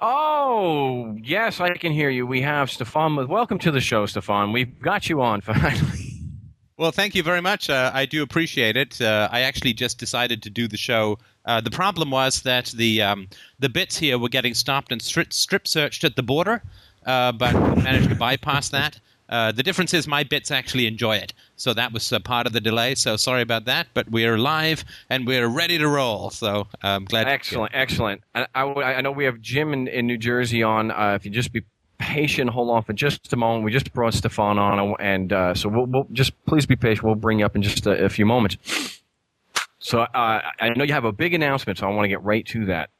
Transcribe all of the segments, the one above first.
Oh, yes, I can hear you. We have Stefan. With Welcome to the show, Stefan. We've got you on finally. Well, thank you very much. Uh, I do appreciate it. Uh, I actually just decided to do the show. Uh, the problem was that the um, the bits here were getting stopped and strip, strip searched at the border, uh, but managed to bypass that. Uh, the difference is my bits actually enjoy it, so that was a part of the delay. So sorry about that, but we're live and we're ready to roll. So I'm glad. Excellent, excellent. I, I, I, know we have Jim in, in New Jersey on. if you just be patient. Hold on for just a moment. We just brought Stefan on, and uh, so we'll, we'll, just please be patient. We'll bring you up in just a, a few moments. So uh, I know you have a big announcement, so I want to get right to that.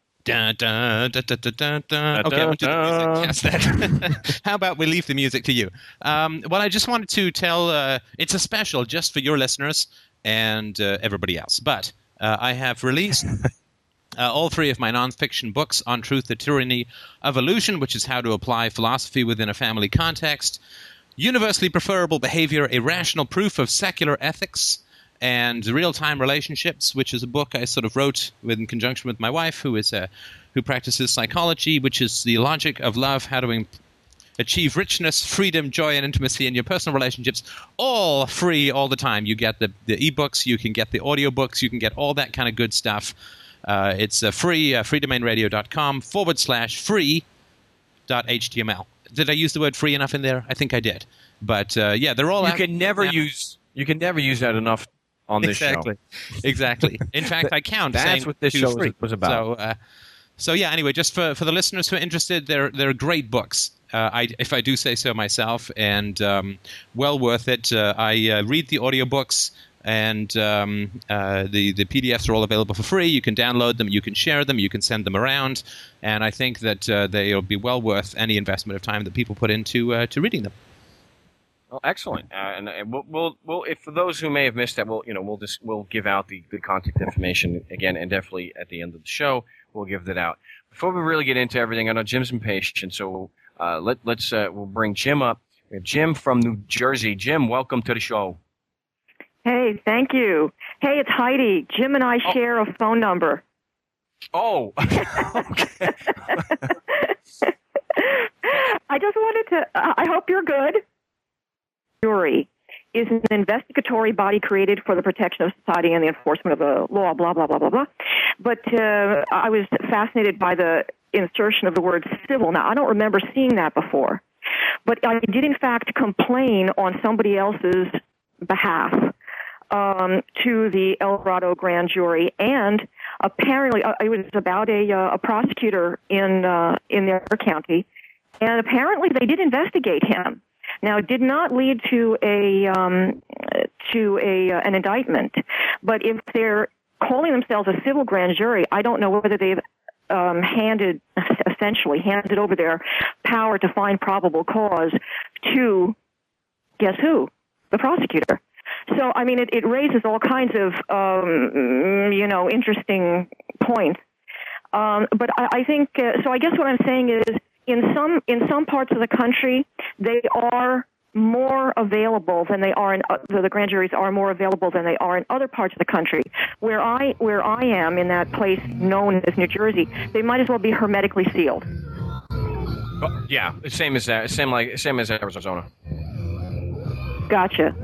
Okay, I want to do the music. Yes, that. How about we leave the music to you? Um, well, I just wanted to tell uh, it's a special just for your listeners and uh, everybody else. But uh, I have released uh, all three of my nonfiction books on truth, the tyranny of illusion, which is how to apply philosophy within a family context, universally preferable behavior, a rational proof of secular ethics, and real time relationships, which is a book I sort of wrote in conjunction with my wife, who is a, who practices psychology, which is the logic of love, how to imp- achieve richness, freedom, joy, and intimacy in your personal relationships, all free all the time. You get the, the ebooks, you can get the audiobooks, you can get all that kind of good stuff. Uh, it's uh, free, uh, freedomainradio.com forward slash free dot html. Did I use the word free enough in there? I think I did. But uh, yeah, they're all. You can never use. You can never use that enough on this exactly. show. exactly. In fact, I count. That's what this show free. was about. So, uh, so yeah. Anyway, just for, for the listeners who are interested, they're they're great books. Uh, I, if I do say so myself, and um, well worth it. Uh, I uh, read the audiobooks and um, uh, the the PDFs are all available for free. You can download them, you can share them, you can send them around, and I think that uh, they'll be well worth any investment of time that people put into uh, to reading them. Well, excellent, uh, and, and we'll, we'll, we'll, if for those who may have missed that, we'll you know we'll just we'll give out the, the contact information again, and definitely at the end of the show we'll give that out. Before we really get into everything, I know Jim's impatient, so uh, let let's uh, we'll bring Jim up. We have Jim from New Jersey. Jim, welcome to the show. Hey, thank you. Hey, it's Heidi. Jim and I oh. share a phone number. Oh. I just wanted to, uh, I hope you're good. Jury is an investigatory body created for the protection of society and the enforcement of the law, blah, blah, blah, blah, blah. But uh, I was fascinated by the insertion of the word civil. Now, I don't remember seeing that before. But I did, in fact, complain on somebody else's behalf um, to the El Dorado grand jury, and apparently uh, it was about a, uh, a prosecutor in uh, in their county, and apparently they did investigate him. Now, it did not lead to a um, to a uh, an indictment, but if they're calling themselves a civil grand jury, I don't know whether they've um, handed essentially handed over their power to find probable cause to guess who the prosecutor. So, I mean, it, it raises all kinds of, um, you know, interesting points. Um, but I, I think, uh, so I guess what I'm saying is in some, in some parts of the country, they are more available than they are in uh, the grand juries are more available than they are in other parts of the country. Where I where I am in that place known as New Jersey, they might as well be hermetically sealed. Oh, yeah, same as that. Same like same as Arizona. Gotcha.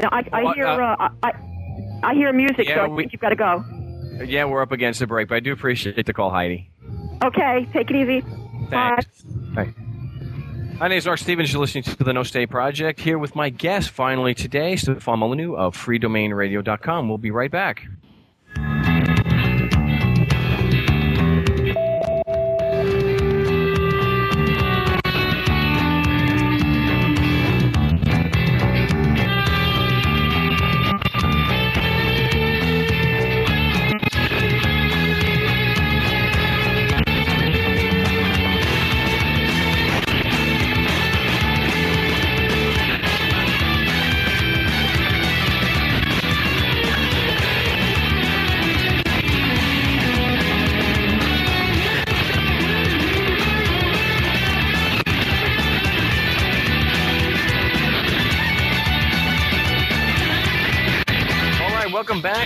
Now, I, I hear uh, uh, I, I hear music, yeah, so I we, think you've got to go. Yeah, we're up against the break, but I do appreciate the call, Heidi. Okay, take it easy. Thanks. Bye. Bye. My name is Mark Stevens. You're listening to the No State Project. Here with my guest finally today, Stefan Molyneux of freedomainradio.com. We'll be right back.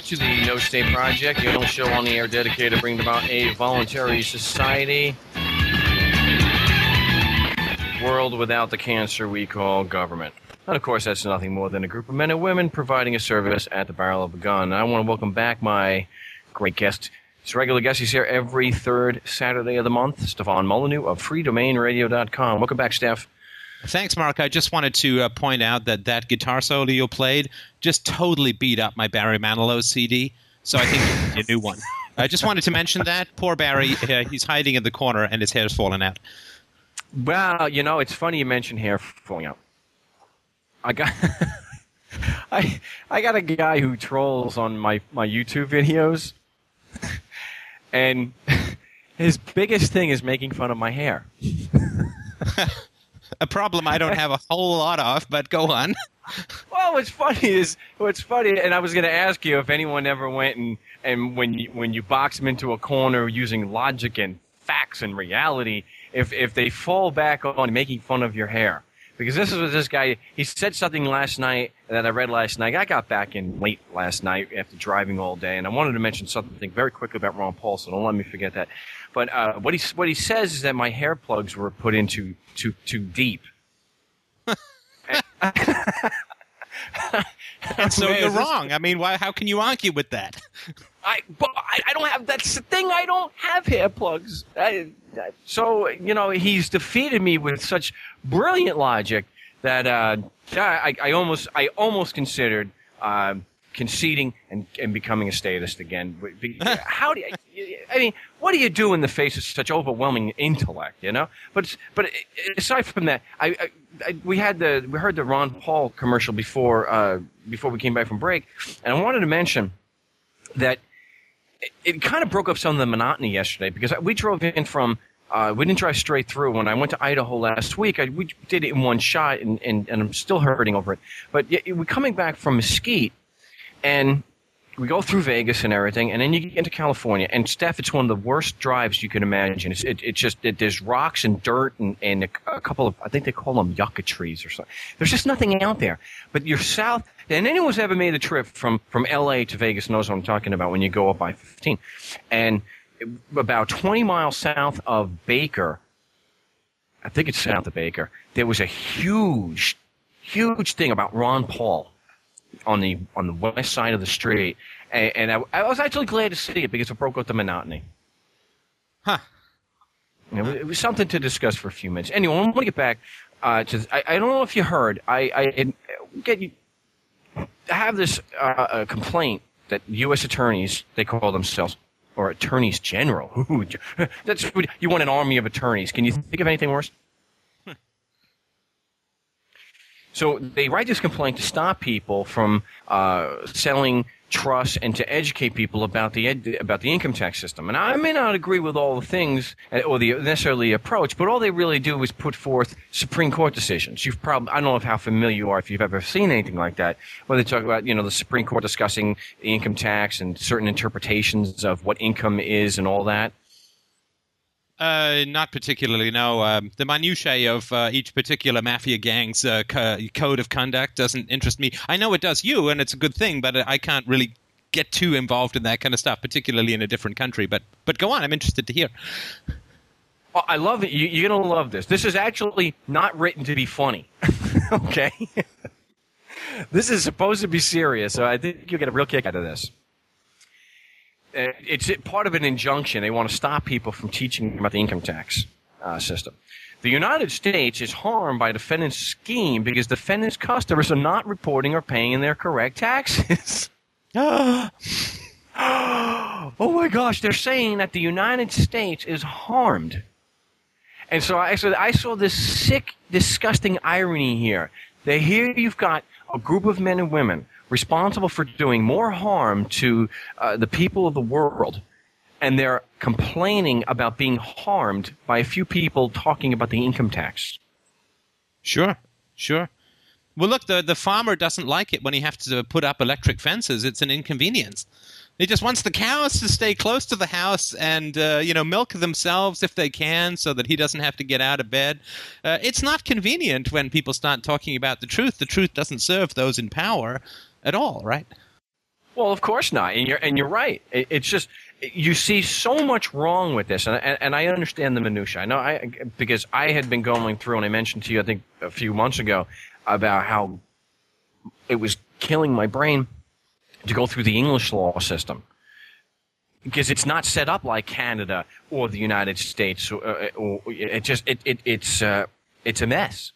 To the No State Project, the only show on the air dedicated to bringing about a voluntary society. world without the cancer we call government. And of course, that's nothing more than a group of men and women providing a service at the barrel of a gun. I want to welcome back my great guest. His regular guest. He's here every third Saturday of the month. Stefan Molyneux of freedomainradio.com. Welcome back, Steph. Thanks, Mark. I just wanted to uh, point out that that guitar solo you played just totally beat up my Barry Manilow CD. So I think you need a new one. I just wanted to mention that. Poor Barry, uh, he's hiding in the corner and his hair's falling out. Well, you know, it's funny you mention hair falling out. I got I I got a guy who trolls on my my YouTube videos, and his biggest thing is making fun of my hair. A problem I don't have a whole lot of, but go on. Well, what's funny is what's funny, and I was going to ask you if anyone ever went and and when you when you box them into a corner using logic and facts and reality, if if they fall back on making fun of your hair because this is what this guy he said something last night that I read last night. I got back in late last night after driving all day, and I wanted to mention something very quickly about Ron Paul, so don't let me forget that. But uh, what he what he says is that my hair plugs were put into too too deep. so you're wrong. I mean, why? How can you argue with that? I, but I, I don't have. That's the thing. I don't have hair plugs. I, so you know, he's defeated me with such brilliant logic that uh, I, I almost, I almost considered uh, conceding and, and becoming a statist again. How do you, I mean, what do you do in the face of such overwhelming intellect? You know, but but aside from that, I, I, I we had the we heard the Ron Paul commercial before uh, before we came back from break, and I wanted to mention that it, it kind of broke up some of the monotony yesterday because we drove in from. Uh, we didn't drive straight through. When I went to Idaho last week, I, we did it in one shot, and, and, and I'm still hurting over it. But we're coming back from Mesquite, and we go through Vegas and everything, and then you get into California. And Steph, it's one of the worst drives you can imagine. It's it, it's just it, there's rocks and dirt and, and a, a, couple of I think they call them yucca trees or something. There's just nothing out there. But you're south, and anyone who's ever made a trip from from L.A. to Vegas knows what I'm talking about when you go up by 15, and about 20 miles south of Baker. I think it's south of Baker. There was a huge, huge thing about Ron Paul on the on the west side of the street, and, and I, I, was actually glad to see it because it broke up the monotony. Huh. It was, it was, something to discuss for a few minutes. Anyway, I want to get back uh, to. I, I, don't know if you heard. I, I get you. have this uh, complaint that U.S. attorneys they call themselves or attorneys general. That's you want an army of attorneys. Can you think of anything worse? So they write this complaint to stop people from uh, selling trusts and to educate people about the ed- about the income tax system. And I may not agree with all the things uh, or the necessarily approach, but all they really do is put forth Supreme Court decisions. You've probably I don't know how familiar you are if you've ever seen anything like that, where they talk about you know the Supreme Court discussing the income tax and certain interpretations of what income is and all that. Uh, not particularly. No, um, the minutiae of uh, each particular mafia gang's uh, co- code of conduct doesn't interest me. I know it does you, and it's a good thing, but I can't really get too involved in that kind of stuff, particularly in a different country. But but go on. I'm interested to hear. Well, I love it. You, you're gonna love this. This is actually not written to be funny. okay. this is supposed to be serious, so I think you'll get a real kick out of this. Uh, it's part of an injunction. They want to stop people from teaching about the income tax uh, system. The United States is harmed by defendant's scheme because defendant's customers are not reporting or paying their correct taxes. oh my gosh, they're saying that the United States is harmed. And so I, so I saw this sick, disgusting irony here. That here you've got a group of men and women responsible for doing more harm to uh, the people of the world, and they're complaining about being harmed by a few people talking about the income tax. Sure, sure. Well, look, the the farmer doesn't like it when he has to put up electric fences. It's an inconvenience. He just wants the cows to stay close to the house and uh, you know milk themselves if they can, so that he doesn't have to get out of bed. Uh, it's not convenient when people start talking about the truth. The truth doesn't serve those in power at all, right? Well, of course not, and you're and you're right. It, it's just you see so much wrong with this, and, and, and I understand the minutia. I know I because I had been going through, and I mentioned to you, I think a few months ago, about how it was killing my brain to go through the English law system because it's not set up like Canada or the United States. Or, or it just it, it it's uh, it's a mess.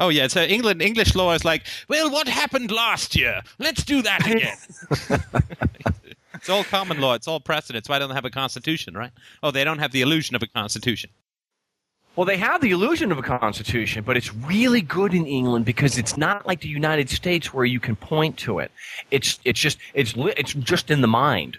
Oh yeah, so England English law is like, well, what happened last year? Let's do that again. it's all common law. It's all precedents. Why don't they have a constitution, right? Oh, they don't have the illusion of a constitution. Well, they have the illusion of a constitution, but it's really good in England because it's not like the United States where you can point to it. It's it's just it's it's just in the mind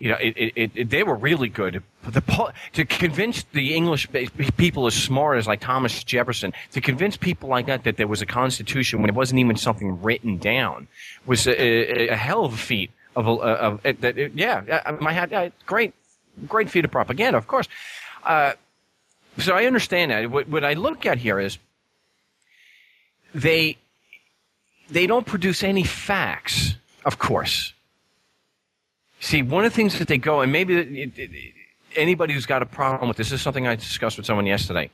you know, it, it, it, they were really good. The, to convince the English people as smart as like Thomas Jefferson, to convince people like that that there was a constitution when it wasn't even something written down, was a, a, a hell of a feat. Of, of, of that, yeah, my hat, great, great feat of propaganda, of course. Uh, so I understand that. What, what I look at here is they they don't produce any facts, of course See, one of the things that they go, and maybe it, it, anybody who's got a problem with this, this is something I discussed with someone yesterday.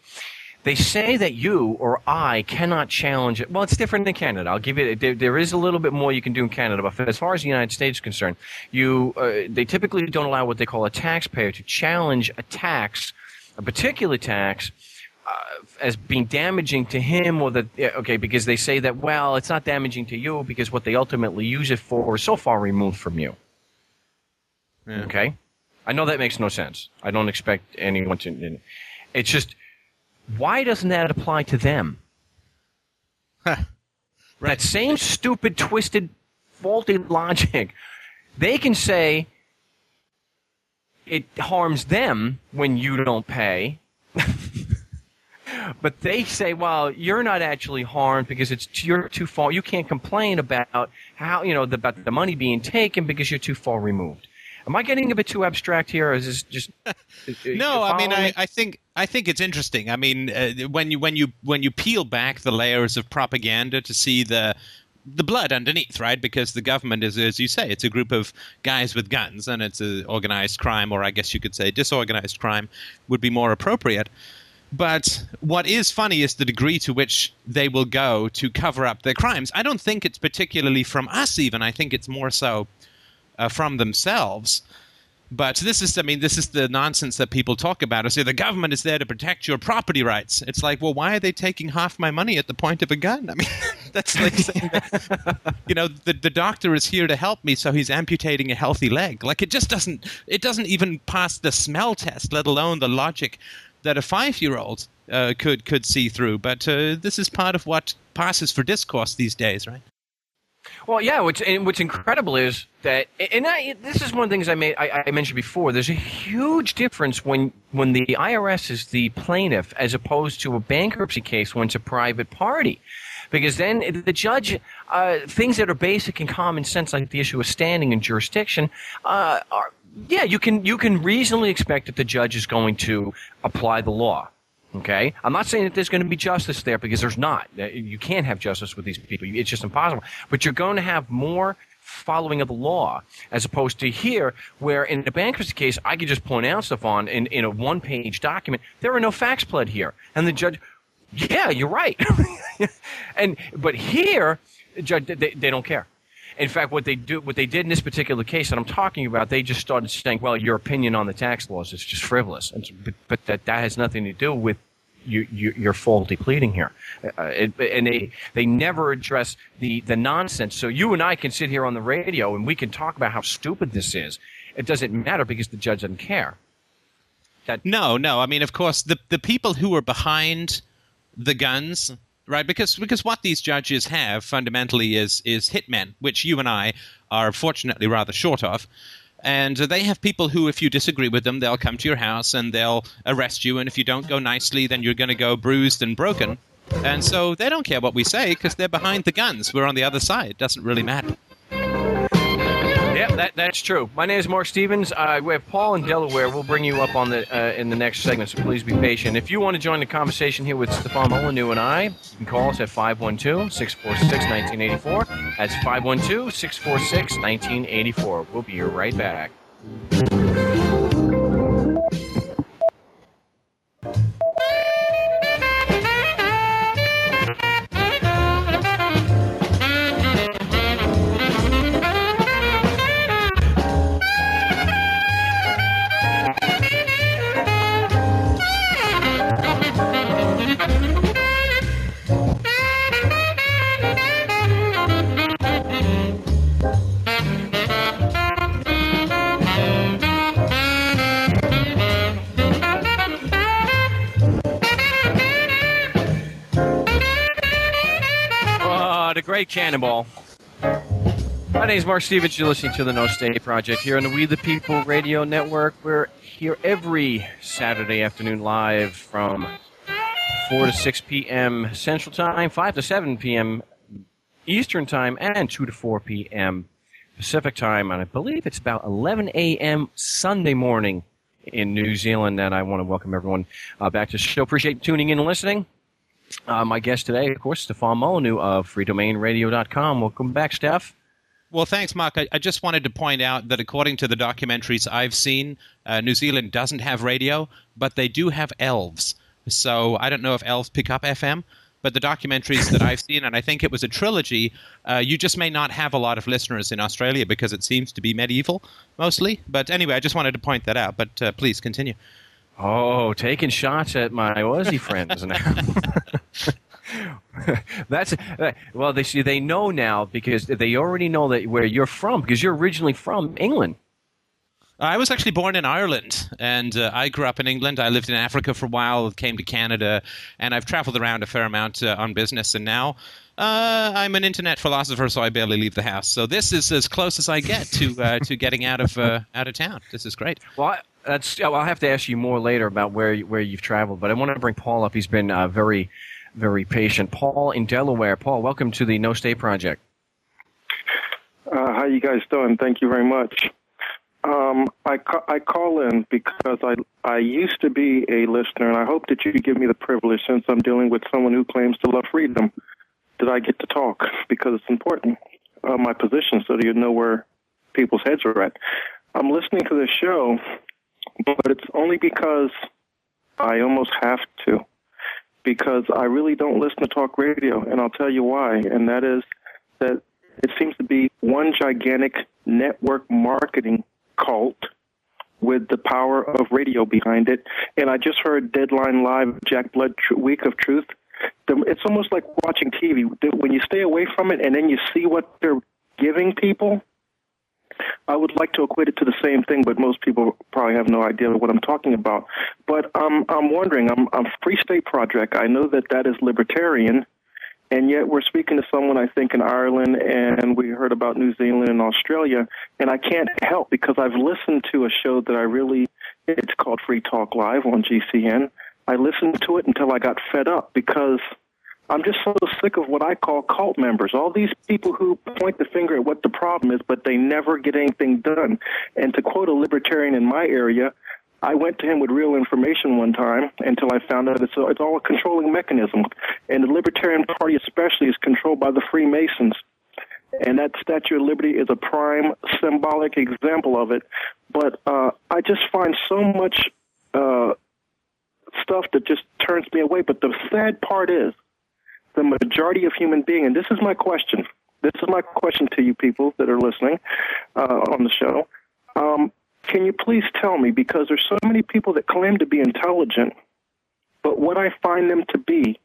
They say that you or I cannot challenge it. Well, it's different in Canada. I'll give you. There, there is a little bit more you can do in Canada, but as far as the United States is concerned, you uh, they typically don't allow what they call a taxpayer to challenge a tax, a particular tax, uh, as being damaging to him or that okay because they say that well it's not damaging to you because what they ultimately use it for is so far removed from you yeah. Okay? I know that makes no sense. I don't expect anyone to. It's just, why doesn't that apply to them? right. That same stupid, twisted, faulty logic. They can say it harms them when you don't pay. but they say, well, you're not actually harmed because it's you're too far. You can't complain about how you know the, about the money being taken because you're too far removed. Am I getting a bit too abstract here, or is this just? no, I mean, I, I, think I think it's interesting. I mean, uh, when you when you when you peel back the layers of propaganda to see the the blood underneath, right? Because the government is, as you say, it's a group of guys with guns, and it's a organized crime, or I guess you could say disorganized crime, would be more appropriate. But what is funny is the degree to which they will go to cover up their crimes. I don't think it's particularly from us, even. I think it's more so uh, from themselves. But this is, I mean, this is the nonsense that people talk about. I say the government is there to protect your property rights. It's like, well, why are they taking half my money at the point of a gun? I mean, that's like saying, that, you know, the, the doctor is here to help me, so he's amputating a healthy leg. Like it just doesn't, it doesn't even pass the smell test, let alone the logic that a five-year-old uh, could could see through. But uh, this is part of what passes for discourse these days, right? Well, yeah. What's what's incredible is that, and I, this is one of the things I made I, I, mentioned before. There's a huge difference when when the IRS is the plaintiff as opposed to a bankruptcy case when it's a private party, because then the judge uh, things that are basic and common sense, like the issue of standing and jurisdiction, uh, are yeah, you can you can reasonably expect that the judge is going to apply the law. Okay, I'm not saying that there's going to be justice there because there's not. Uh, you can't have justice with these people. It's just impossible. But you're going to have more following of the law as opposed to here where in a bankruptcy case I could just point out stuff on in, in a one page document. There are no facts pled here. And the judge, yeah, you're right. and but here, judge, they, they don't care. In fact, what they do, what they did in this particular case that I'm talking about, they just started saying, "Well, your opinion on the tax laws is just frivolous," and, but, but that that has nothing to do with you, you, you're faulty pleading here. Uh, it, and they, they never address the, the nonsense. So you and I can sit here on the radio and we can talk about how stupid this is. It doesn't matter because the judge doesn't care. That no, no. I mean, of course, the the people who are behind the guns, right? Because because what these judges have fundamentally is is hitmen, which you and I are fortunately rather short of. And they have people who, if you disagree with them, they'll come to your house and they'll arrest you. And if you don't go nicely, then you're going to go bruised and broken. And so they don't care what we say because they're behind the guns. We're on the other side. It doesn't really matter. That, that's true. My name is Mark Stevens. Uh, we have Paul in Delaware. We'll bring you up on the uh, in the next segment, so please be patient. If you want to join the conversation here with Stefan Molyneux and I, you can call us at 512-646-1984. That's 512-646-1984. We'll be right back. Great Cannonball. My name is Mark Stevens. You're listening to the No State Project here on the We the People Radio Network. We're here every Saturday afternoon live from 4 to 6 p.m. Central Time, 5 to 7 p.m. Eastern Time, and 2 to 4 p.m. Pacific Time. And I believe it's about 11 a.m. Sunday morning in New Zealand. And I want to welcome everyone uh, back to the show. Appreciate tuning in and listening. Uh, my guest today, of course, Stefan Molyneux of freedomainradio.com. Welcome back, Steph. Well, thanks, Mark. I, I, just wanted to point out that according to the documentaries I've seen, uh, New Zealand doesn't have radio, but they do have elves. So I don't know if elves pick up FM, but the documentaries that I've seen, and I think it was a trilogy, uh, you just may not have a lot of listeners in Australia because it seems to be medieval mostly. But anyway, I just wanted to point that out. But uh, please continue. Oh, taking shots at my Aussie friends now. That's uh, well. They see they know now because they already know that where you're from because you're originally from England. I was actually born in Ireland, and uh, I grew up in England. I lived in Africa for a while, came to Canada, and I've traveled around a fair amount uh, on business. And now uh, I'm an internet philosopher, so I barely leave the house. So this is as close as I get to uh, to getting out of uh, out of town. This is great. Well, I, that's. I'll have to ask you more later about where where you've traveled, but I want to bring Paul up. He's been uh, very very patient. Paul in Delaware. Paul, welcome to the No State Project. how you guys doing? Thank you very much. Um, I, ca- I call in because I I used to be a listener, and I hope that you give me the privilege, since I'm dealing with someone who claims to love freedom, that I get to talk because it's important. Uh, my position, so that you know where people's heads are at. I'm listening to the show, but it's only because I almost have to, because I really don't listen to talk radio, and I'll tell you why. And that is that it seems to be one gigantic network marketing cult with the power of radio behind it. And I just heard Deadline Live, Jack Blood Week of Truth. It's almost like watching TV. When you stay away from it and then you see what they're giving people, I would like to equate it to the same thing, but most people probably have no idea what I'm talking about. But um, I'm wondering, I'm, I'm Free State Project. I know that that is libertarian, and yet we're speaking to someone I think in Ireland and we heard about New Zealand and Australia and I can't help because I've listened to a show that I really it's called Free Talk Live on GCN. I listened to it until I got fed up because I'm just so sick of what I call cult members. All these people who point the finger at what the problem is, but they never get anything done. And to quote a libertarian in my area, I went to him with real information one time until I found out it's, it's all a controlling mechanism. And the Libertarian Party, especially, is controlled by the Freemasons. And that Statue of Liberty is a prime symbolic example of it. But uh, I just find so much uh, stuff that just turns me away. But the sad part is the majority of human beings, and this is my question. This is my question to you people that are listening uh, on the show. Um, can you please tell me because there's so many people that claim to be intelligent, but what I find them to be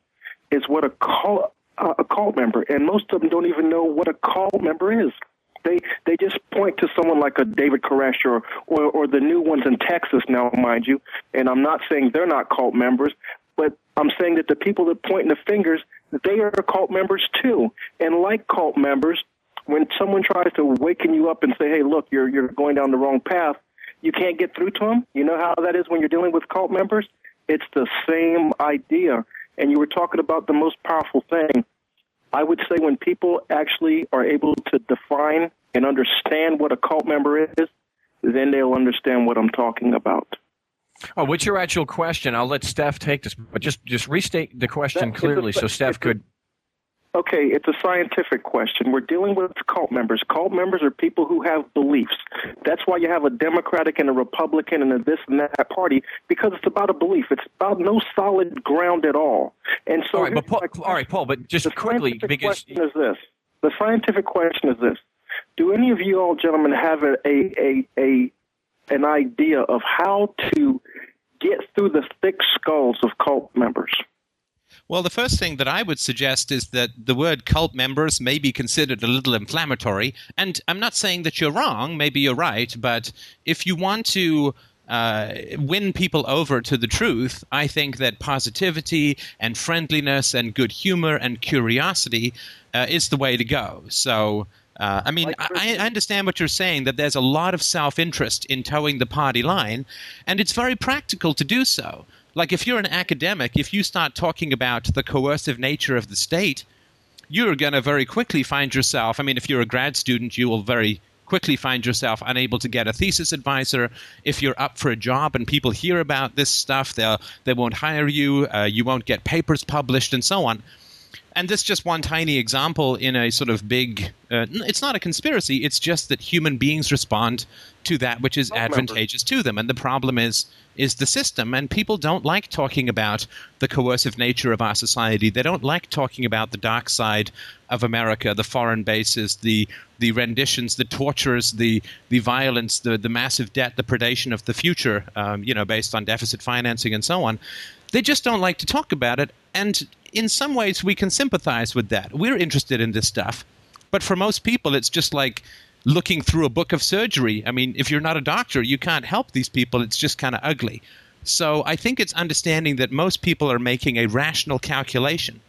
is what a cult uh, a cult member, and most of them don't even know what a cult member is. They they just point to someone like a David Koresh or, or or the new ones in Texas now, mind you. And I'm not saying they're not cult members, but I'm saying that the people that point the fingers, they are cult members too. And like cult members, when someone tries to waken you up and say, "Hey, look, you're you're going down the wrong path," you can't get through to them. You know how that is when you're dealing with cult members? It's the same idea. And you were talking about the most powerful thing. I would say when people actually are able to define and understand what a cult member is, then they'll understand what I'm talking about. Oh, what's your actual question? I'll let Steph take this, but just just restate the question that, clearly a, so Steph could Okay, it's a scientific question. We're dealing with cult members. Cult members are people who have beliefs. That's why you have a Democratic and a Republican and a this and that party because it's about a belief. It's about no solid ground at all. And so, all right, but Paul, all right, Paul, but just the quickly, because question is this: the scientific question is this: Do any of you all gentlemen have a a a, a an idea of how to get through the thick skulls of cult members? Well, the first thing that I would suggest is that the word cult members may be considered a little inflammatory. And I'm not saying that you're wrong, maybe you're right, but if you want to uh, win people over to the truth, I think that positivity and friendliness and good humor and curiosity uh, is the way to go. So. Uh, I mean, like I, I, understand what you're saying that there's a lot of self interest in toeing the party line, and it's very practical to do so. Like, if you're an academic, if you start talking about the coercive nature of the state, you're going to very quickly find yourself. I mean, if you're a grad student, you will very quickly find yourself unable to get a thesis advisor. If you're up for a job and people hear about this stuff, they'll they won't hire you. Uh, you won't get papers published, and so on. And this is just one tiny example in a sort of big. Uh, it's not a conspiracy. It's just that human beings respond to that which is advantageous to them. And the problem is is the system. And people don't like talking about the coercive nature of our society. They don't like talking about the dark side of America, the foreign bases, the the renditions, the tortures, the the violence, the the massive debt, the predation of the future. Um, you know, based on deficit financing and so on. They just don't like to talk about it. And in some ways, we can sympathize with that. We're interested in this stuff. But for most people, it's just like looking through a book of surgery. I mean, if you're not a doctor, you can't help these people. It's just kind of ugly. So I think it's understanding that most people are making a rational calculation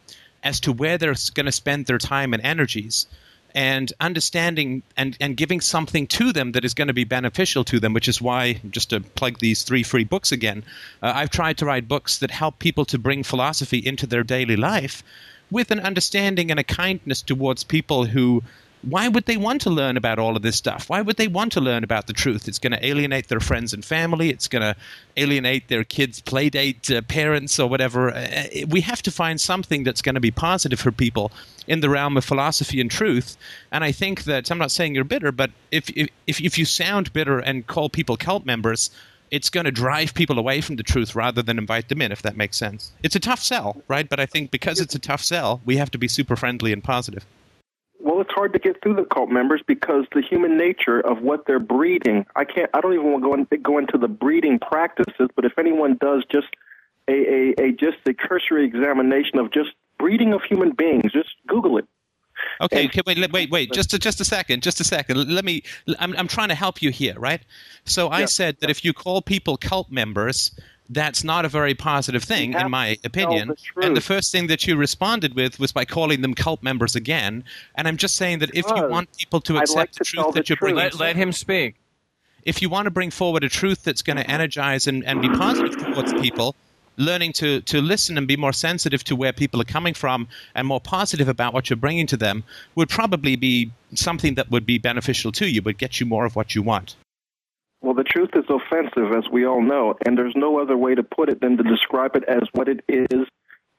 as to where they're going to spend their time and energies and understanding and, and giving something to them that is going to be beneficial to them, which is why, just to plug these three free books again, uh, I've tried to write books that help people to bring philosophy into their daily life with an understanding and a kindness towards people who why would they want to learn about all of this stuff? Why would they want to learn about the truth? It's going to alienate their friends and family. It's going to alienate their kids' playdate uh, parents or whatever. Uh, uh, we have to find something that's going to be positive for people in the realm of philosophy and truth. And I think that I'm not saying you're bitter, but if if if you sound bitter and call people cult members, it's going to drive people away from the truth rather than invite them in, if that makes sense. It's a tough sell, right? But I think because it's a tough sell, we have to be super friendly and positive. Well, it's hard to get through the cult members because the human nature of what they're breeding. I can't. I don't even want to go, in, go into the breeding practices. But if anyone does just a, a, a just a cursory examination of just breeding of human beings, just Google it. Okay, okay, wait, wait, wait. Just, a, just a second. Just a second. Let me. I'm, I'm trying to help you here, right? So I yeah. said that if you call people cult members, that's not a very positive thing, in my opinion. The and the first thing that you responded with was by calling them cult members again. And I'm just saying that if you want people to accept like the to truth that you're bringing, let, let him speak. If you want to bring forward a truth that's going to energize and, and be positive towards people, learning to, to listen and be more sensitive to where people are coming from and more positive about what you're bringing to them would probably be something that would be beneficial to you, but get you more of what you want. Well, the truth is offensive, as we all know, and there's no other way to put it than to describe it as what it is,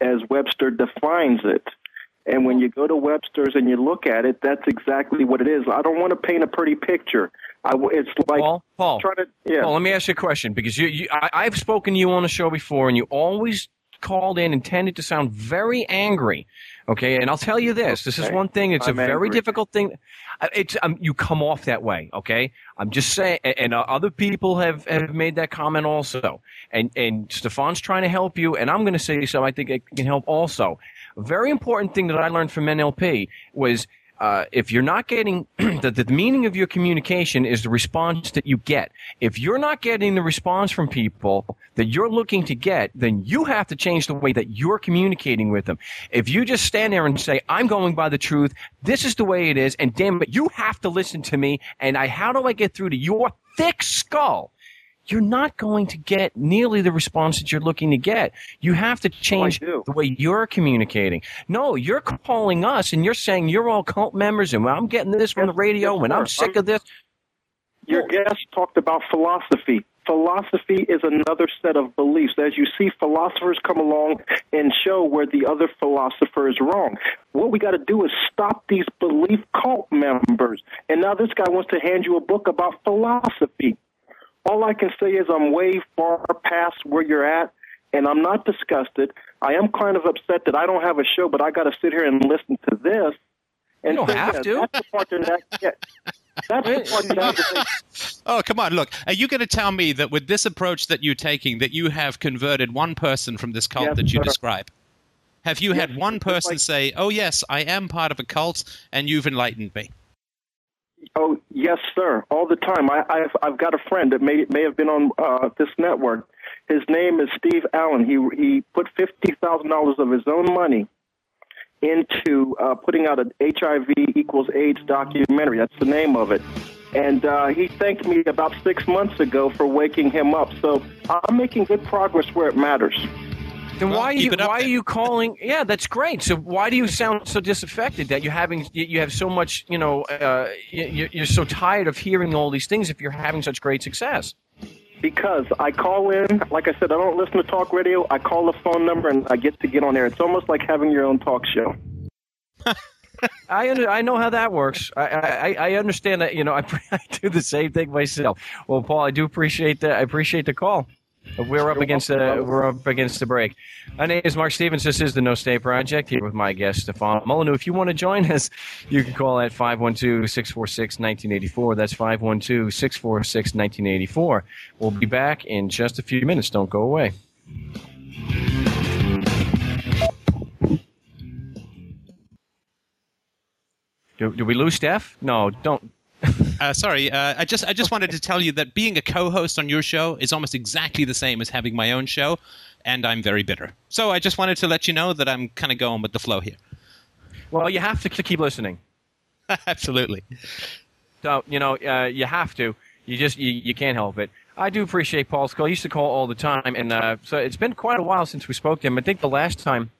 as Webster defines it. And when you go to Webster's and you look at it, that's exactly what it is. I don't want to paint a pretty picture. I, it's like Paul. Paul, to, yeah. Paul, let me ask you a question because you, you I, I've spoken to you on the show before, and you always called in and tended to sound very angry. Okay, and I'll tell you this: this is one thing. It's I'm a very angry. difficult thing. It's um, you come off that way. Okay, I'm just saying, and uh, other people have have made that comment also. And and Stefan's trying to help you, and I'm going to say something I think it can help also. A very important thing that I learned from NLP was uh, if you're not getting the, the meaning of your communication is the response that you get. If you're not getting the response from people that you're looking to get, then you have to change the way that you're communicating with them. If you just stand there and say, I'm going by the truth, this is the way it is, and damn it, you have to listen to me, and I, how do I get through to your thick skull? You're not going to get nearly the response that you're looking to get. You have to change oh, the way you're communicating. No, you're calling us and you're saying you're all cult members and I'm getting this from the radio and I'm sick of this. Your guest talked about philosophy. Philosophy is another set of beliefs. As you see philosophers come along and show where the other philosopher is wrong. What we got to do is stop these belief cult members. And now this guy wants to hand you a book about philosophy all I can say is I'm way far past where you're at, and I'm not disgusted. I am kind of upset that I don't have a show, but I got to sit here and listen to this. And you don't have to. That's the part that yeah, that's the part that Oh, come on. Look, are you going to tell me that with this approach that you're taking, that you have converted one person from this cult yes, that you sir. describe? Have you yes, had one person like, say, oh, yes, I am part of a cult, and you've enlightened me? Oh yes, sir. All the time. I, I've I've got a friend that may may have been on uh, this network. His name is Steve Allen. He he put fifty thousand dollars of his own money into uh, putting out an HIV equals AIDS documentary. That's the name of it. And uh, he thanked me about six months ago for waking him up. So I'm making good progress where it matters. Then Well, why are you keep it up why are you calling? Yeah, that's great. So why do you sound so disaffected that you're having you you have so much you know uh, you- you're so tired of hearing all these things if you're having such great success? Because I call in, like I said, I don't listen to talk radio. I call the phone number and I get to get on there. It's almost like having your own talk show. I under, I know how that works. I, I I understand that. You know, I, I do the same thing myself. Well, Paul, I do appreciate that. I appreciate the call. We're up against the we're up against the break. My name is Mark Stevens. This is the No State Project here with my guest Stefan Molyneux. If you want to join us, you can call at 512-646-1984. That's 512-646-1984. We'll be back in just a few minutes. Don't go away. Do, do we lose Steph? No, don't. Uh, sorry, uh, I just I just wanted to tell you that being a co-host on your show is almost exactly the same as having my own show, and I'm very bitter. So I just wanted to let you know that I'm kind of going with the flow here. Well, you have to keep listening. Absolutely. So you know, uh, you have to. You just you, you can't help it. I do appreciate Paul's call. He used to call all the time, and uh, so it's been quite a while since we spoke to him. I think the last time,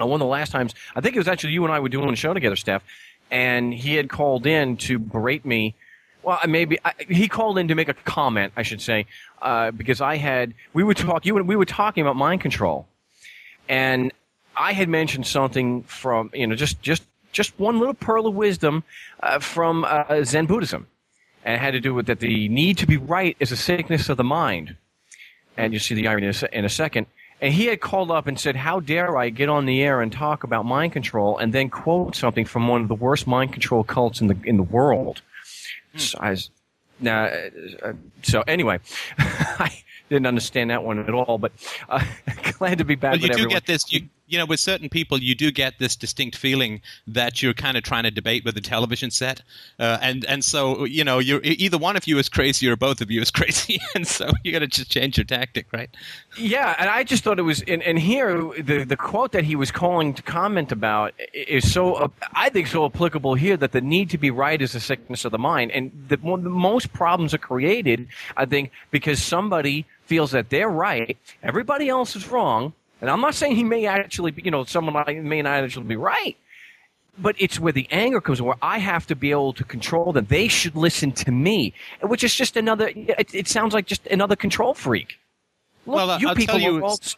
uh, one of the last times, I think it was actually you and I were doing a show together, Steph, and he had called in to berate me. Well, maybe I, he called in to make a comment, I should say, uh, because I had we were talking you and we were talking about mind control, and I had mentioned something from you know just just just one little pearl of wisdom uh, from uh, Zen Buddhism, and it had to do with that the need to be right is a sickness of the mind, and you'll see the irony in a in a second. And he had called up and said, "How dare I get on the air and talk about mind control and then quote something from one of the worst mind control cults in the in the world?" So I now, uh, uh, so anyway, I didn't understand that one at all. But uh, glad to be back But you with do everyone. get this. You, you know, with certain people, you do get this distinct feeling that you're kind of trying to debate with a television set, uh, and and so you know, you're either one of you is crazy or both of you is crazy, and so you got to just change your tactic, right? Yeah, and I just thought it was, and, and here the the quote that he was calling to comment about is so, uh, I think, so applicable here that the need to be right is a sickness of the mind, and the, the most problems are created, I think, because somebody feels that they're right, everybody else is wrong, and I'm not saying he may actually, be, you know, someone like may not actually be right, but it's where the anger comes, where I have to be able to control them. They should listen to me, which is just another. It, it sounds like just another control freak. Look, Well, you I'll people tell you, are all it's-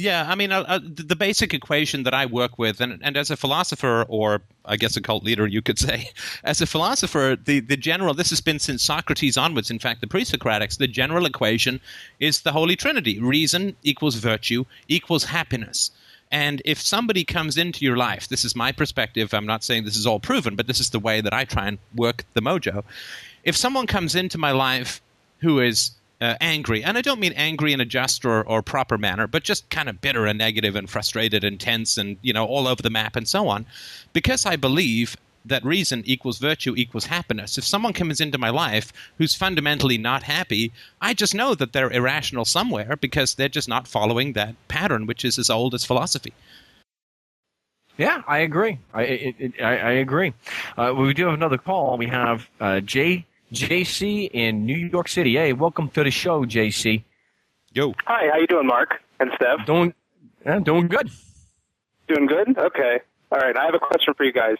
Yeah, I mean, uh, uh, the basic equation that I work with, and, and as a philosopher, or I guess a cult leader, you could say, as a philosopher, the, the general, this has been since Socrates onwards, in fact, the pre Socratics, the general equation is the Holy Trinity reason equals virtue equals happiness. And if somebody comes into your life, this is my perspective, I'm not saying this is all proven, but this is the way that I try and work the mojo. If someone comes into my life who is uh, angry, and I don't mean angry in a just or, or proper manner, but just kind of bitter and negative and frustrated and tense and you know all over the map and so on, because I believe that reason equals virtue equals happiness. If someone comes into my life who's fundamentally not happy, I just know that they're irrational somewhere because they're just not following that pattern, which is as old as philosophy. Yeah, I agree. I it, it, I, I agree. Uh, we do have another call. We have uh, J JC in New York City. Hey, welcome to the show, JC. Yo. Hi, how you doing, Mark and Steph? Doing, yeah, doing good. Doing good? Okay. All right, I have a question for you guys.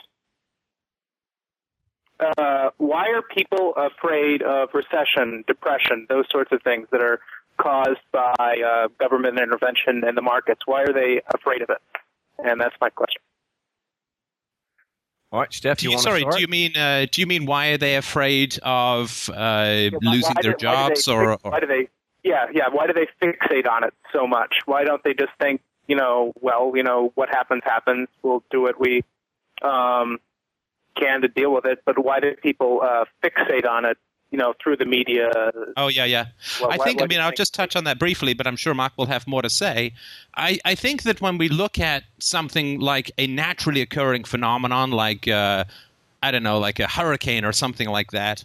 Uh, why are people afraid of recession, depression, those sorts of things that are caused by uh, government intervention in the markets? Why are they afraid of it? And that's my question. All right, Steph, Do you, you, sorry, start? do you mean uh, do you mean why are they afraid of uh, Why- losing why their do- why jobs they or, fix- or why do they? Yeah, yeah. Why do they fixate on it so much? Why don't they just think, you know, well, you know, what happens happens. We'll do what we um, can to deal with it. But why do people uh, fixate on it? You know, through the media. Oh yeah, yeah. Well, I think. why I mean, I'll think- just touch on that briefly, but I'm sure Mark will have more to say. I, I think that when we look at something like a naturally occurring phenomenon, like uh, I don't know, like a hurricane or something like that,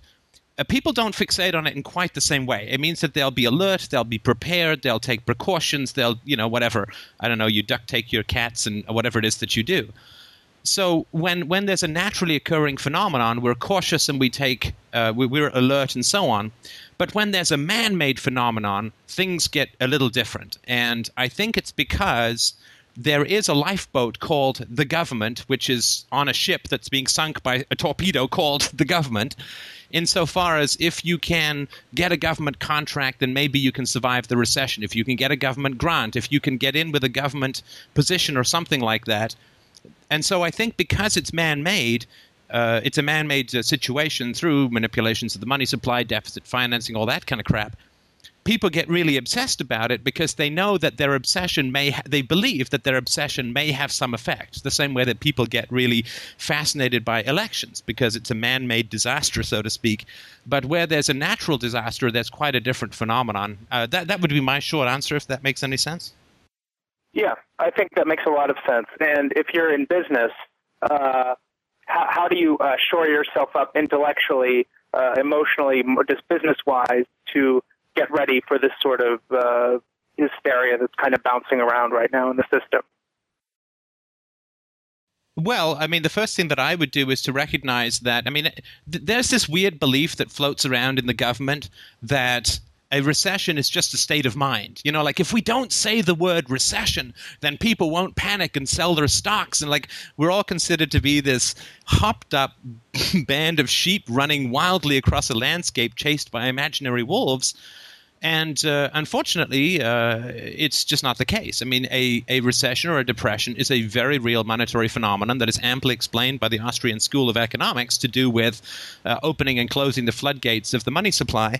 uh, people don't fixate on it in quite the same way. It means that they'll be alert, they'll be prepared, they'll take precautions, they'll, you know, whatever. I don't know, you duct take your cats and whatever it is that you do. So when when there's a naturally occurring phenomenon, we're cautious and we take uh, we, we're alert and so on. But when there's a man-made phenomenon, things get a little different, and I think it's because there is a lifeboat called the government, which is on a ship that's being sunk by a torpedo called the government. Insofar as if you can get a government contract, then maybe you can survive the recession. If you can get a government grant, if you can get in with a government position or something like that. And so I think because it's man made, uh, it's a man made uh, situation through manipulations of the money supply, deficit financing, all that kind of crap people get really obsessed about it because they know that their obsession may ha- they believe that their obsession may have some effect the same way that people get really fascinated by elections because it's a man-made disaster so to speak. But where there's a natural disaster there's quite a different phenomenon. Uh, that, that would be my short answer if that makes any sense yeah i think that makes a lot of sense and if you're in business uh, how, how, do you uh, shore yourself up intellectually uh, emotionally just business wise to get ready for this sort of uh, hysteria that's kind of bouncing around right now in the system? Well, I mean, the first thing that I would do is to recognize that, I mean, th- there's this weird belief that floats around in the government that a recession is just a state of mind. You know, like if we don't say the word recession, then people won't panic and sell their stocks. And like we're all considered to be this hopped up band of sheep running wildly across a landscape chased by imaginary wolves. And uh, unfortunately, uh, it's just not the case. I mean, a, a recession or a depression is a very real monetary phenomenon that is amply explained by the Austrian School of Economics to do with uh, opening and closing the floodgates of the money supply.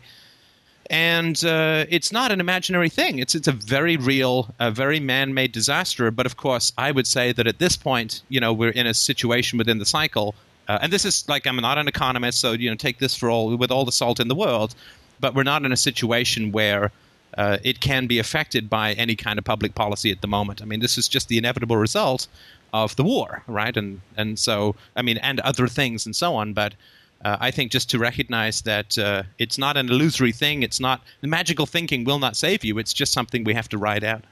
And uh, it's not an imaginary thing. It's it's a very real, a very man-made disaster. But of course, I would say that at this point, you know, we're in a situation within the cycle uh, and this is like I'm not an economist, so you know take this for all with all the salt in the world but we're not in a situation where uh, it can be affected by any kind of public policy at the moment. I mean, this is just the inevitable result of the war, right? And and so I mean, and other things and so on. But uh, I think just to recognize that uh, it's not an illusory thing. It's not the magical thinking will not save you. It's just something we have to ride out.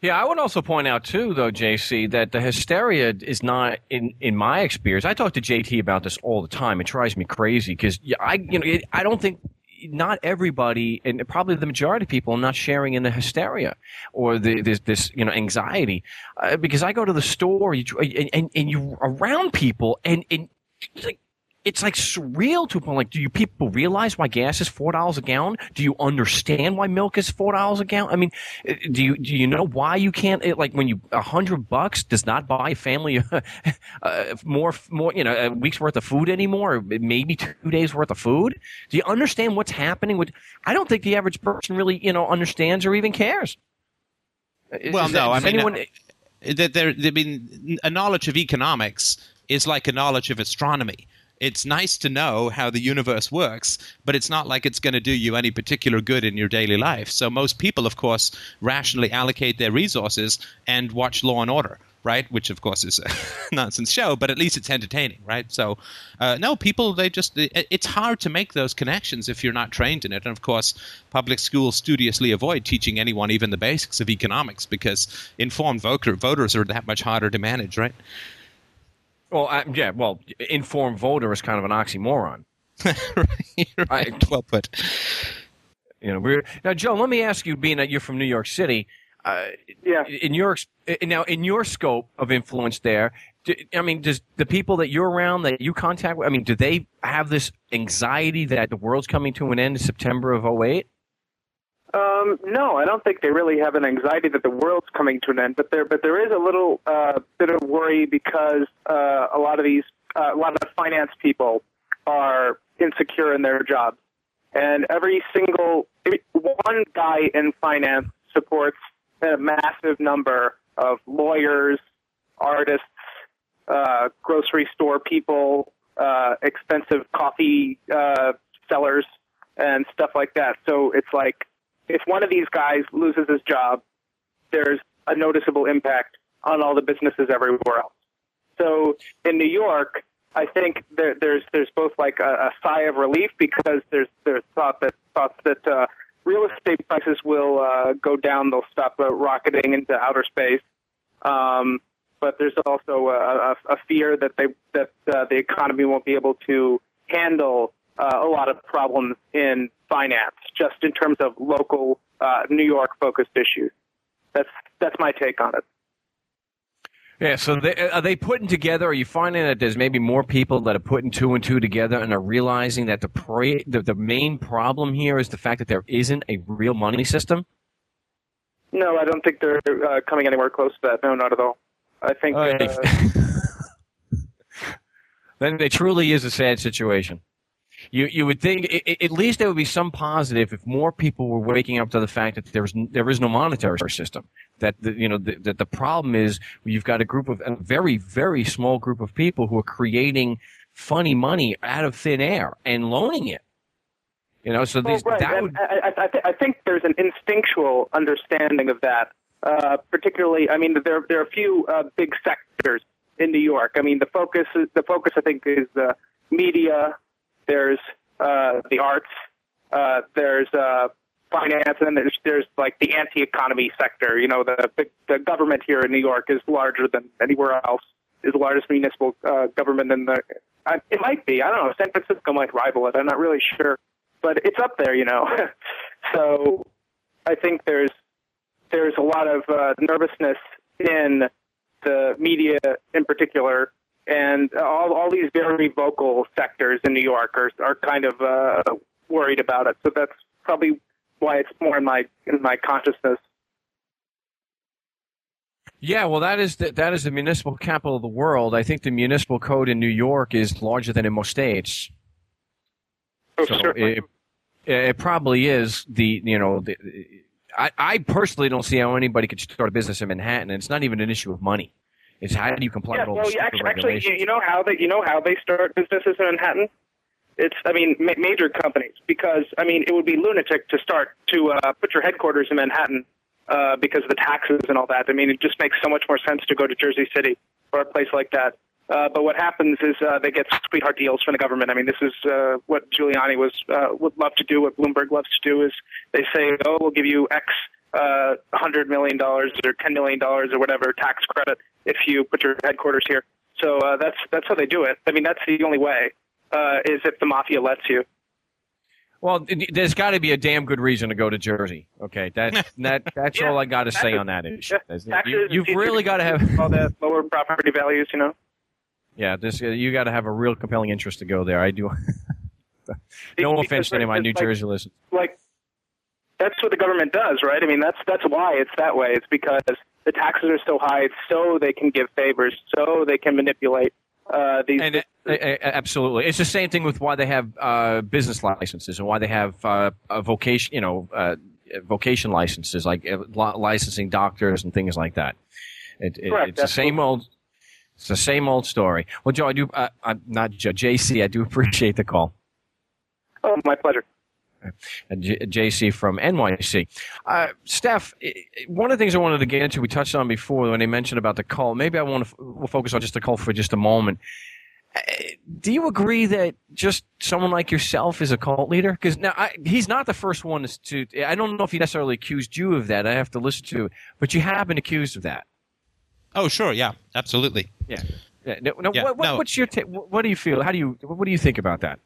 Yeah, I would also point out too, though, JC, that the hysteria is not in in my experience. I talk to JT about this all the time. It drives me crazy because I, you know, it, I don't think not everybody, and probably the majority of people, are not sharing in the hysteria or the, this, this you know, anxiety. Uh, because I go to the store, you, and, and, and you around people, and, and like, it's like surreal to a point. Like, do you people realize why gas is four dollars a gallon? Do you understand why milk is four dollars a gallon? I mean, uh, do you do you know why you can't? It, like when you a hundred bucks does not buy a family uh, more more you know a week's worth of food anymore, or maybe two days worth of food. Do you understand what's happening? With I don't think the average person really you know understands or even cares. Well, is no, I mean, anyone, uh, there, I mean, a knowledge of economics is like a knowledge of astronomy it's nice to know how the universe works, but it's not like it's going to do you any particular good in your daily life. So most people, of course, rationally allocate their resources and watch Law and Order. Right, which of course is a nonsense show, but at least it's entertaining, right? So, uh, no, people they just it, it's hard to make those connections if you're not trained in it, and of course, public schools studiously avoid teaching anyone even the basics of economics because informed voter, voters are that much harder to manage, right? Well, uh, yeah. Well, informed voter is kind of an oxymoron. right, right. I, well put. You know, we're now, Joe. Let me ask you, being that you're from New York City, uh, yeah. In your now, in your scope of influence, there, do, I mean, does the people that you're around, that you contact, with, I mean, do they have this anxiety that the world's coming to an end in September of 08? Um, no, I don't think they really have an anxiety that the world's coming to an end, but there, but there is a little uh, bit of worry because uh, a lot of these, uh, a lot of the finance people are insecure in their jobs, and every single one guy in finance supports a massive number of lawyers, artists, uh, grocery store people, uh, expensive coffee uh, sellers, and stuff like that. So it's like if one of these guys loses his job, there's a noticeable impact on all the businesses everywhere else. So in New York, I think there, there's there's both like a, a sigh of relief because there's there's thought that thoughts that uh, real estate prices will uh, go down. They'll stop uh, rocketing into outer space. Um, but there's also a, a, a fear that they that uh, the economy won't be able to handle uh, a lot of problems in finance, just in terms of local uh, New York focused issues. That's that's my take on it. Yeah, so they, are they putting together? Are you finding that there's maybe more people that are putting two and two together and are realizing that the pre, the, the main problem here is the fact that there isn't a real money system? No, I don't think they're uh, coming anywhere close to that. No, not at all. I think. Uh, then it truly is a sad situation. You you would think it, at least there would be some positive if more people were waking up to the fact that there is there is no monetary system. That the, you know the, that the problem is you've got a group of a very very small group of people who are creating funny money out of thin air and loaning it. You know, so these, right. that would. I, I, I, think there's an instinctual understanding of that. Uh, particularly, I mean, there there are a few uh, big sectors in New York. I mean, the focus the focus I think is the media, there's uh, the arts, uh, there's uh, finance, and then there's, there's like the anti-economy sector. You know, the, the the government here in New York is larger than anywhere else. Is the largest municipal uh, government in the. Uh, it might be. I don't know. San Francisco might rival it. I'm not really sure, but it's up there. You know, so I think there's there's a lot of uh, nervousness in the media in particular and all, all these very vocal sectors in New York are, are kind of uh, worried about it. So that's probably why it's more in my in my consciousness. Yeah, well, that is the, that is the municipal capital of the world. I think the municipal code in New York is larger than in most states. Oh, so it, it probably is the you know the, I, I personally don't see how anybody could start a business in Manhattan, and it's not even an issue of money. It's how do you comply yeah, with all well, the actually, actually, you know how they you know how they start businesses in Manhattan. It's I mean ma- major companies because I mean it would be lunatic to start to uh, put your headquarters in Manhattan uh, because of the taxes and all that. I mean it just makes so much more sense to go to Jersey City or a place like that. Uh, but what happens is uh, they get sweetheart deals from the government. I mean, this is uh, what Giuliani was uh, would love to do. What Bloomberg loves to do is they say, "Oh, we'll give you X uh, hundred million dollars or ten million dollars or whatever tax credit if you put your headquarters here. So uh, that's that's how they do it. I mean, that's the only way uh, is if the mafia lets you. Well, there's got to be a damn good reason to go to Jersey. Okay, that that that's Yeah, all I got to say on that issue. Yeah, Is that taxes You, you've really got to have all the lower property values. You know. yeah, this you got to have a real compelling interest to go there. I do. no offense to any of my New like- Jersey listeners. like that's what the government does, right? I mean, that's that's why it's that way. It's because the taxes are so high, so they can give favors, so they can manipulate uh, these. And uh, absolutely, it's the same thing with why they have uh, business licenses and why they have uh, a vocation, you know, uh, vocation licenses like uh, licensing doctors and things like that. It, it, Correct, it's the same old. It's the same old story. Well, Joe, I do. Uh, I'm not Joe. JC, I do appreciate the call. oh, my pleasure. J- JC from NYC. Uh, Steph, one of the things I wanted to get into, we touched on before when they mentioned about the cult. Maybe I want to f- we'll focus on just the cult for just a moment. Uh, Do you agree that just someone like yourself is a cult leader? Because now I, he's not the first one to. I don't know if he necessarily accused you of that. I have to listen to, it, but you have been accused of that. Oh, sure, yeah, absolutely. Yeah. Yeah. No, no, Yeah, what, what, no. What's your? ta- what do you feel? How do you? What do you think about that?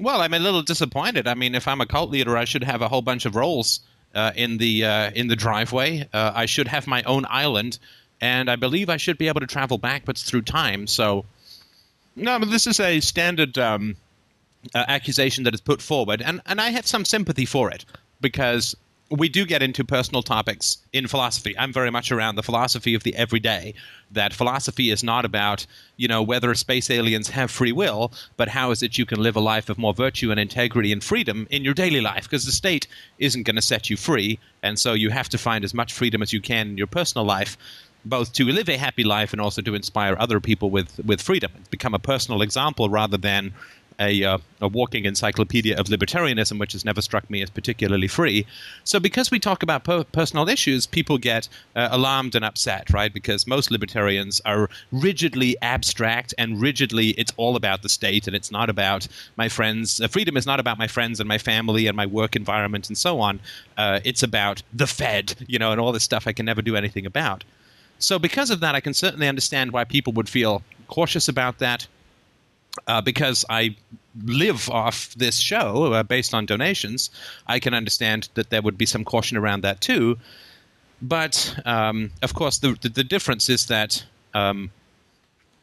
Well, I'm a little disappointed. I mean, if I'm a cult leader, I should have a whole bunch of Rolls uh, in the uh, in the driveway. Uh, I should have my own island, and I believe I should be able to travel backwards through time. So, no, but this is a standard um, uh, accusation that is put forward, and and I have some sympathy for it because we do get into personal topics in philosophy. I'm very much around the philosophy of the everyday. That philosophy is not about, you know, whether space aliens have free will, but how is it you can live a life of more virtue and integrity and freedom in your daily life? Because the state isn't going to set you free, and so you have to find as much freedom as you can in your personal life, both to live a happy life and also to inspire other people with with freedom. Become a personal example rather than a, uh, a walking encyclopedia of libertarianism, which has never struck me as particularly free. So, because we talk about per- personal issues, people get uh, alarmed and upset, right? Because most libertarians are rigidly abstract and rigidly it's all about the state and it's not about my friends. Uh, freedom is not about my friends and my family and my work environment and so on. Uh, it's about the Fed, you know, and all this stuff I can never do anything about. So, because of that, I can certainly understand why people would feel cautious about that uh, because I live off this show uh, based on donations, I can understand that there would be some caution around that too. But um, of course, the, the, the difference is that um,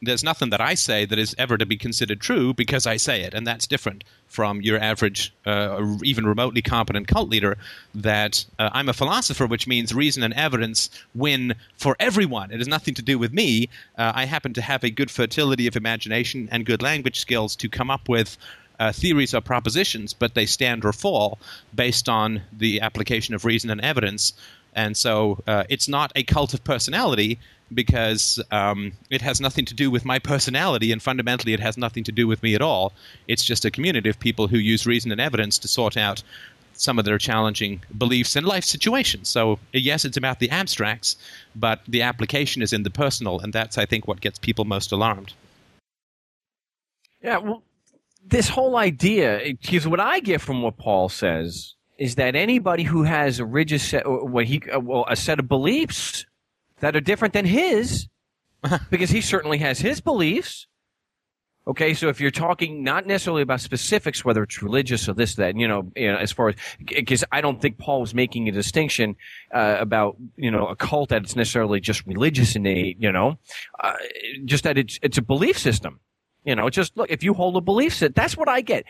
there's nothing that I say that is ever to be considered true because I say it, and that's different from your average, uh, even remotely competent cult leader. That uh, I'm a philosopher, which means reason and evidence win for everyone. It has nothing to do with me. Uh, I happen to have a good fertility of imagination and good language skills to come up with. Uh, theories or propositions, but they stand or fall based on the application of reason and evidence. And so uh, it's not a cult of personality because um, it has nothing to do with my personality, and fundamentally, it has nothing to do with me at all. It's just a community of people who use reason and evidence to sort out some of their challenging beliefs and life situations. So, yes, it's about the abstracts, but the application is in the personal, and that's, I think, what gets people most alarmed. Yeah, well, this whole idea, because what I get from what Paul says is that anybody who has a rigid set, what he, well, a set of beliefs that are different than his because he certainly has his beliefs. Okay, so if you're talking not necessarily about specifics, whether it's religious or this, that, you know, you know as far as, because I don't think Paul was making a distinction uh, about, you know, a cult that it's necessarily just religious innate, you know, uh, just that it's it's a belief system. You know, just look, if you hold a belief set, that's what I get.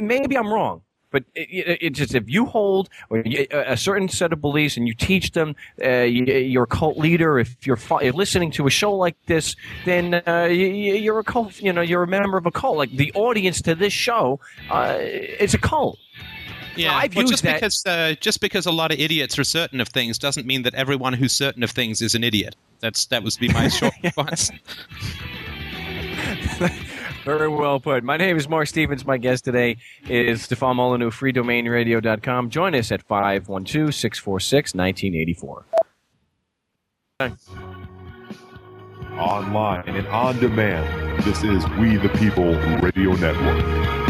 Maybe I'm wrong. But it, it, just if you hold a certain set of beliefs and you teach them, uh, you're a cult leader. If you're, fo- listening to a show like this, then uh, you, are a cult. You know, you're a member of a cult. Like the audience to this show, uh, it's a cult. Yeah, I've well, just that. because uh, just because a lot of idiots are certain of things doesn't mean that everyone who's certain of things is an idiot. That's that would be my short response. Very well put. My name is Mark Stevens. My guest today is Stefan Molyneux, freedomainradio.com. Join us at 512 646 1984. Online and on demand, this is We the People Radio Network.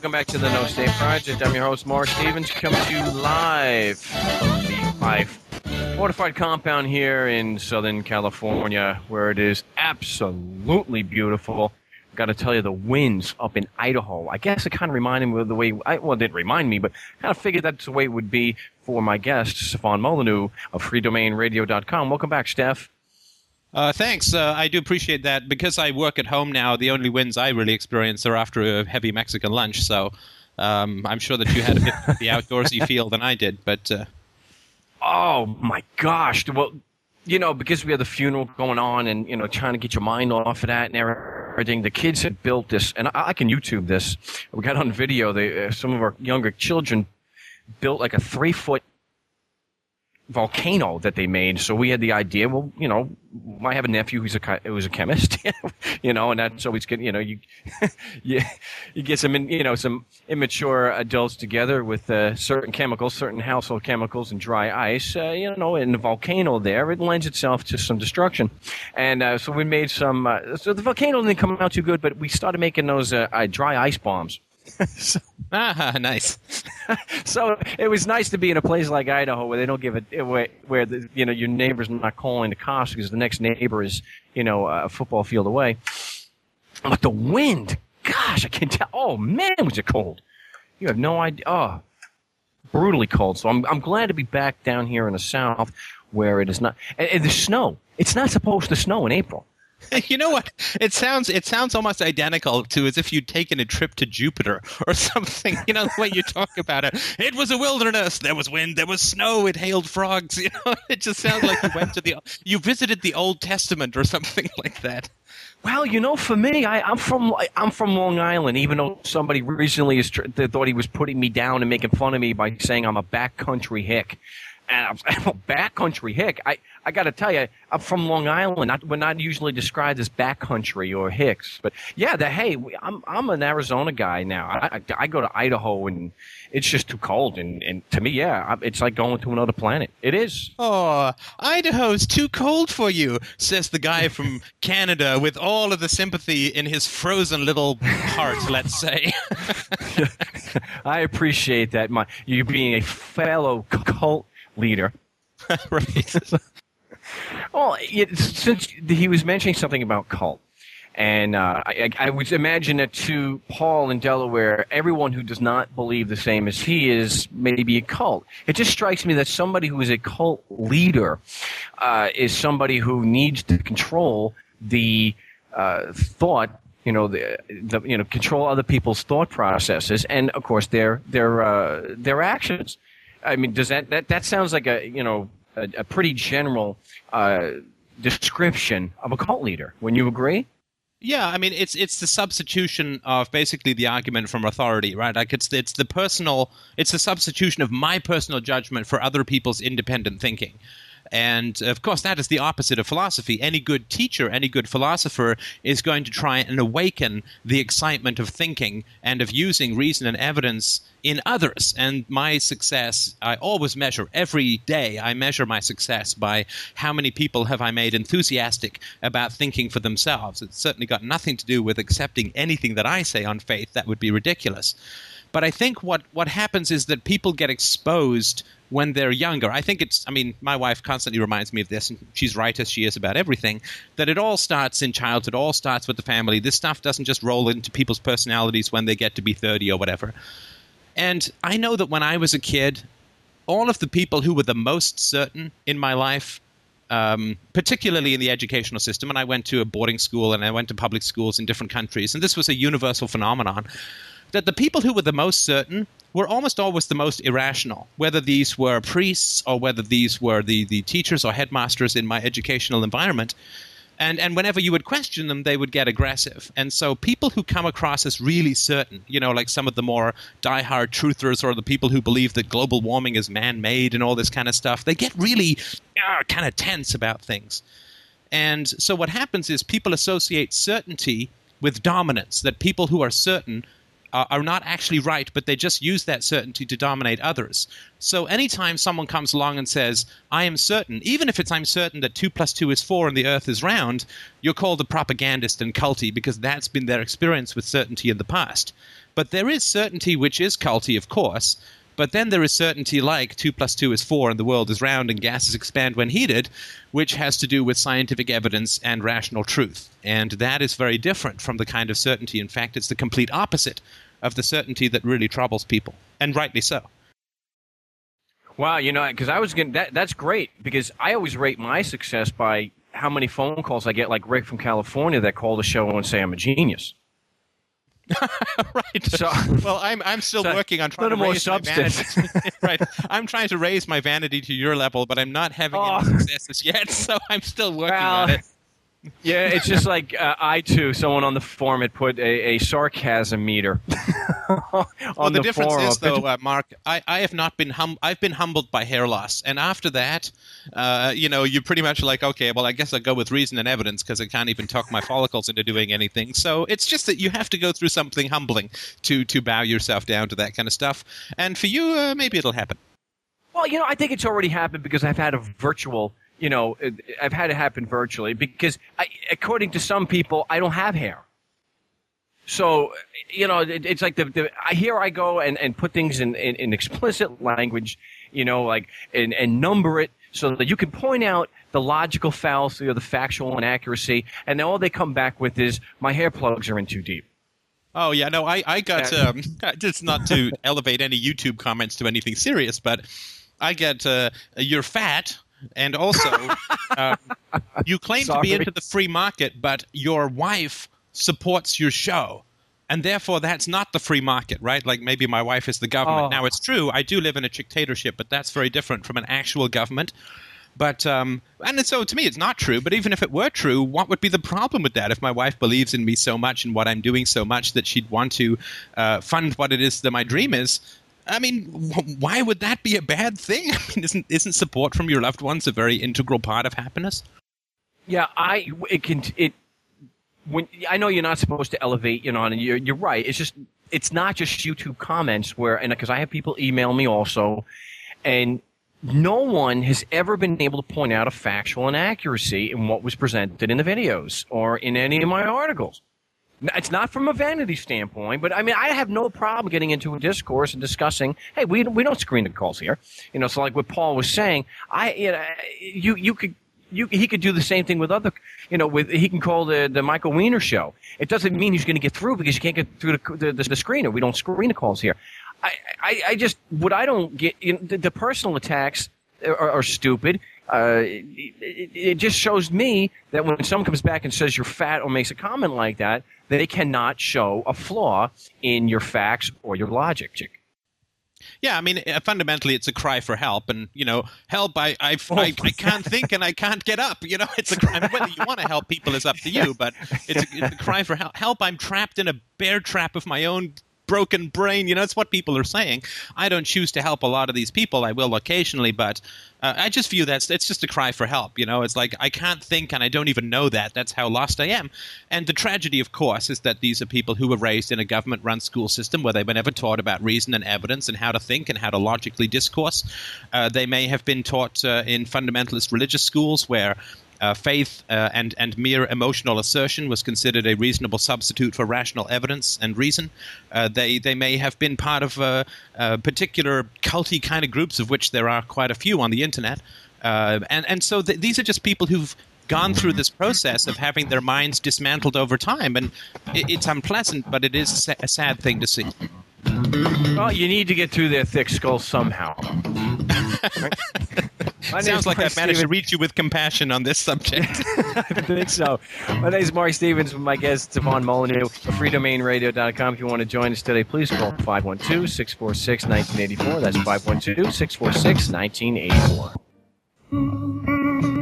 Welcome back to the No State Project. I'm your host, Mark Stevens, coming to you live from the fortified compound here in Southern California, where it is absolutely beautiful. Got to tell you, the winds up in Idaho. I guess it kind of reminded me of the way. I, well, it didn't remind me, but kind of figured that's the way it would be for my guest, Stefan Molyneux of FreeDomainRadio.com. Welcome back, Steph. Uh, thanks. Uh, I do appreciate that. Because I work at home now, the only wins I really experience are after a heavy Mexican lunch. So um, I'm sure that you had a bit of the outdoorsy feel than I did. But uh... oh my gosh! Well, you know, because we had the funeral going on, and you know, trying to get your mind off of that and everything. The kids had built this, and I, I can YouTube this. We got on video. They, uh, some of our younger children built like a three foot volcano that they made. So we had the idea, well, you know, I have a nephew who's a who's a chemist, you know, and that's always good. You know, you you you get some you know some immature adults together with uh, certain chemicals, certain household chemicals, and dry ice. Uh, you know, in the volcano there, it lends itself to some destruction. And uh, so we made some. Uh, so the volcano didn't come out too good, but we started making those uh, dry ice bombs. so, ah, nice. so it was nice to be in a place like Idaho where they don't give it where, where the, you know your neighbor's not calling the cops because the next neighbor is you know a football field away. But the wind, gosh, I can't tell. Oh man, was it cold? You have no idea. Oh, brutally cold. So I'm I'm glad to be back down here in the south where it is not. And, and the snow. It's not supposed to snow in April. you know what? It sounds it sounds almost identical to as if you'd taken a trip to Jupiter or something. You know the way you talk about it. It was a wilderness. There was wind. There was snow. It hailed frogs. You know, it just sounds like you went to the you visited the Old Testament or something like that. Well, you know, for me, I, I'm from I'm from Long Island. Even though somebody recently is, thought he was putting me down and making fun of me by saying I'm a backcountry hick, and I'm, I'm a backcountry hick. I I got to tell you, I'm from Long Island. Not, we're not usually described as backcountry or hicks, but yeah, the hey, we- I'm I'm an Arizona guy now. I, I, I go to Idaho and it's just too cold, and, and to me, yeah, I- it's like going to another planet. It is. Oh, Idaho's too cold for you, says the guy from Canada with all of the sympathy in his frozen little heart, let's say. I appreciate that. My you being a fellow cult leader. right. Well, it, since he was mentioning something about cult, and uh, I, I would imagine that to Paul in Delaware, everyone who does not believe the same as he is maybe a cult. It just strikes me that somebody who is a cult leader uh, is somebody who needs to control the uh, thought. You know, the, the you know control other people's thought processes, and of course their their uh, their actions. I mean, does that that that sounds like a you know a, a pretty general uh, description of a cult leader? Wouldn't you agree? Yeah, I mean it's it's the substitution of basically the argument from authority, right? Like it's it's the personal it's the substitution of my personal judgment for other people's independent thinking. And of course, that is the opposite of philosophy. Any good teacher, any good philosopher is going to try and awaken the excitement of thinking and of using reason and evidence in others. And my success, I always measure every day. I measure my success by how many people have I made enthusiastic about thinking for themselves. It's certainly got nothing to do with accepting anything that I say on faith. That would be ridiculous. But I think what, what happens is that people get exposed when they're younger. I think it's, I mean, my wife constantly reminds me of this, and she's right as she is about everything, that it all starts in childhood, all starts with the family. This stuff doesn't just roll into people's personalities when they get to be 30 or whatever. And I know that when I was a kid, all of the people who were the most certain in my life, um, particularly in the educational system, and I went to a boarding school and I went to public schools in different countries, and this was a universal phenomenon, that the people who were the most certain were almost always the most irrational, whether these were priests or whether these were the, the teachers or headmasters in my educational environment. And, and whenever you would question them, they would get aggressive. And so people who come across as really certain, you know, like some of the more diehard truthers or the people who believe that global warming is man made and all this kind of stuff, they get really uh, kind of tense about things. And so what happens is people associate certainty with dominance, that people who are certain uh, are not actually right, but they just use that certainty to dominate others. So anytime someone comes along and says, I am certain, even if it's I'm certain that 2 plus 2 is 4 and the earth is round, you're called a propagandist and culty because that's been their experience with certainty in the past. But there is certainty which is culty, of course, but then there is certainty like 2 plus 2 is 4 and the world is round and gases expand when heated, which has to do with scientific evidence and rational truth. And that is very different from the kind of certainty. In fact, it's the complete opposite of the certainty that really troubles people, and rightly so. Wow, you know, because I was going that that's great because I always rate my success by how many phone calls I get, like Rick from California that call the show and say I'm a genius. right. So- well, I'm I'm still So, working on trying to raise my vanity. right. I'm trying to raise my vanity to your level, but I'm not having Oh. any successes yet. So I'm still working Well, on it. Yeah, it's just like uh, I too. Someone on the forum had put a, a sarcasm meter on Well, the, the difference forum. is, though, uh, Mark, I, I have not been hum- I've been humbled by hair loss, and after that, uh, you know, you're pretty much like, okay, well, I guess I'll go with reason and evidence because I can't even talk my follicles into doing anything. So it's just that you have to go through something humbling to to bow yourself down to that kind of stuff. And for you, uh, maybe it'll happen. Well, you know, I think it's already happened because I've had a virtual. You know, I've had it happen virtually because, I, according to some people, I don't have hair. So, you know, it, it's like the, the I, here I go and, and put things in, in, in explicit language, you know, like and, and number it so that you can point out the logical fallacy or the factual inaccuracy, and then all they come back with is my hair plugs are in too deep. Oh yeah, no, I I got um, just not to elevate any YouTube comments to anything serious, but I get uh, you're fat, and also um, you claim to be into the free market, but your wife supports your show. And therefore, that's not the free market, right? Like maybe my wife is the government. Oh. Now, it's true, I do live in a dictatorship, but that's very different from an actual government. But um, and so to me, it's not true. But even if it were true, what would be the problem with that? If my wife believes in me so much and what I'm doing so much that she'd want to uh, fund what it is that my dream is, I mean, wh- why would that be a bad thing? I mean, isn't isn't support from your loved ones a very integral part of happiness? Yeah, I it can it when I know you're not supposed to elevate, you know, and you're you're right. It's just it's not just YouTube comments where and because I have people email me also, and no one has ever been able to point out a factual inaccuracy in what was presented in the videos or in any of my articles. It's not from a vanity standpoint, but I mean, I have no problem getting into a discourse and discussing. Hey, we we don't screen the calls here, you know. So like what Paul was saying, I you know, you you could you he could do the same thing with other, you know, with he can call the the Michael Weiner show. It doesn't mean he's going to get through because you can't get through the the, the, the screener. We don't screen the calls here. I, I, I just what I don't get you know, the, the personal attacks are, are stupid. Uh, it, it, just shows me that when someone comes back and says you're fat or makes a comment like that, they cannot show a flaw in your facts or your logic. Yeah, I mean, uh, fundamentally, it's a cry for help, and you know, help. I I, I, I can't think and I can't get up. You know, it's a cry. I mean, whether you want to help people is up to you, but it's a, it's a cry for help. Help! I'm trapped in a bear trap of my own broken brain. You know, that's what people are saying. I don't choose to help a lot of these people. I will occasionally, but uh, I just view that it's just a cry for help. You know, it's like I can't think and I don't even know that. That's how lost I am. And the tragedy, of course, is that these are people who were raised in a government-run school system where they were never taught about reason and evidence and how to think and how to logically discourse. Uh, they may have been taught uh, in fundamentalist religious schools where uh, faith uh, and and mere emotional assertion was considered a reasonable substitute for rational evidence and reason. Uh, they they may have been part of uh, uh, particular culty kind of groups, of which there are quite a few on the internet. Uh, and and so th- these are just people who've gone through this process of having their minds dismantled over time, and it, it's unpleasant, but it is a sad thing to see. Well, you need to get through their thick skull somehow. My Sounds like Mark I've managed to reach you with compassion on this subject. I think so. My name is Mark Stevens with my guest, Stefan Molyneux of freedomainradio.com. If you want to join us today, please call 512 646 1984. That's 512 646 1984.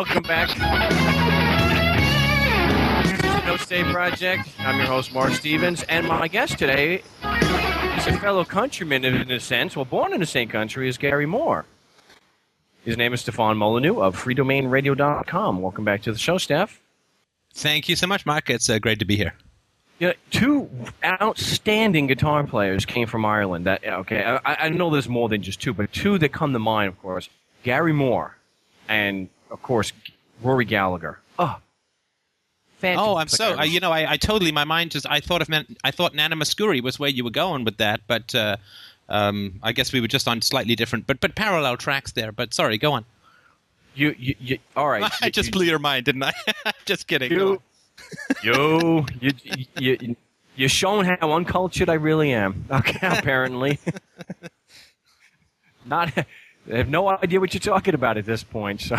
Welcome back. This is the No State Project. I'm your host, Mark Stevens, and my guest today is a fellow countryman in a sense. Well, born in the same country as Gary Moore. His name is Stefan Molyneux of freedomainradio.com. Welcome back to the show, Steph. Thank you so much, Mark. It's uh, great to be here. Know, two outstanding guitar players came from Ireland. That okay, I, I know there's more than just two, but two that come to mind, of course, Gary Moore, and of course Rory Gallagher. Oh, fantastic! Oh, I'm so uh, you know I, I totally my mind just I thought of Man- I thought Nana Mouskouri was where you were going with that, but uh, um, I guess we were just on slightly different but but parallel tracks there. But sorry, go on. you, you, you all right? I just blew your mind, didn't I? just kidding. Go you, on. you, you, you, you, you're showing how uncultured I really am. Okay, apparently. Not, I have no idea what you're talking about at this point. So.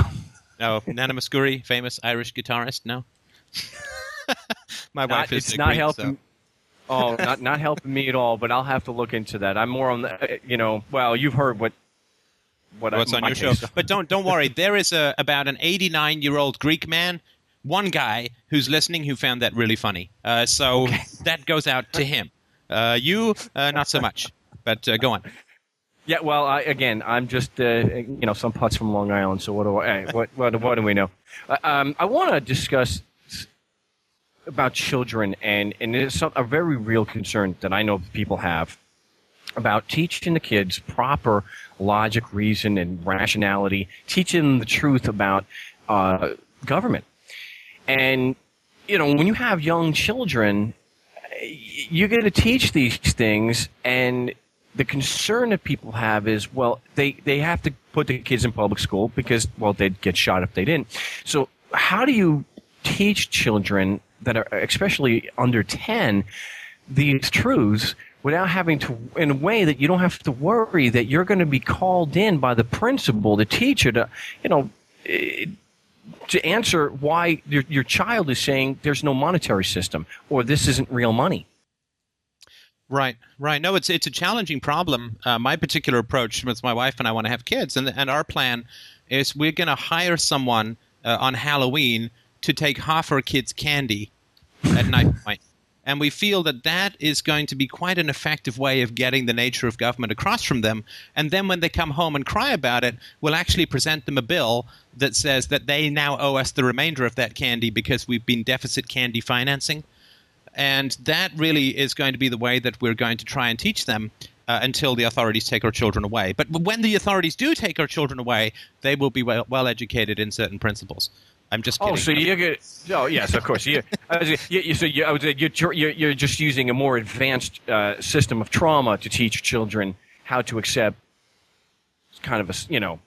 No, Nana Mouskouri, famous Irish guitarist. No, my not, wife is it's not Greek, helping. so- Oh, not not helping me at all. But I'll have to look into that. I'm more on the, uh, you know. Well, you've heard what what what's I, on your show. But don't don't worry. There is a about an 89 year old Greek man, one guy who's listening who found that really funny. Uh, so that goes out to him. Uh, you, uh, not so much. But uh, go on. Yeah. Well, I, again, I'm just uh, you know some putz from Long Island. So what do I? What what, what do we know? Uh, um, I want to discuss about children, and and it's a very real concern that I know people have about teaching the kids proper logic, reason, and rationality, teaching them the truth about uh, government. And you know, when you have young children, you're going to teach these things, and the concern that people have is, well, they, they have to put the kids in public school because, well, they'd get shot if they didn't. So how do you teach children that are, especially under 10, these truths without having to, in a way that you don't have to worry that you're going to be called in by the principal, the teacher to, you know, eh, to answer why your, your child is saying there's no monetary system or this isn't real money. Right, right. No, it's it's a challenging problem. Uh, my particular approach with my wife and I want to have kids, and and our plan is we're going to hire someone uh, on Halloween to take half our kids' candy at night. And we feel that that is going to be quite an effective way of getting the nature of government across from them. And then when they come home and cry about it, we'll actually present them a bill that says that they now owe us the remainder of that candy because we've been deficit candy financing. And that really is going to be the way that we're going to try and teach them uh, until the authorities take our children away. But when the authorities do take our children away, they will be well, well educated in certain principles. I'm just kidding. Oh, so you're good. Oh, yes, of course. You, you, so you, you're, you're, you're just using a more advanced uh, system of trauma to teach children how to accept kind of a, you know,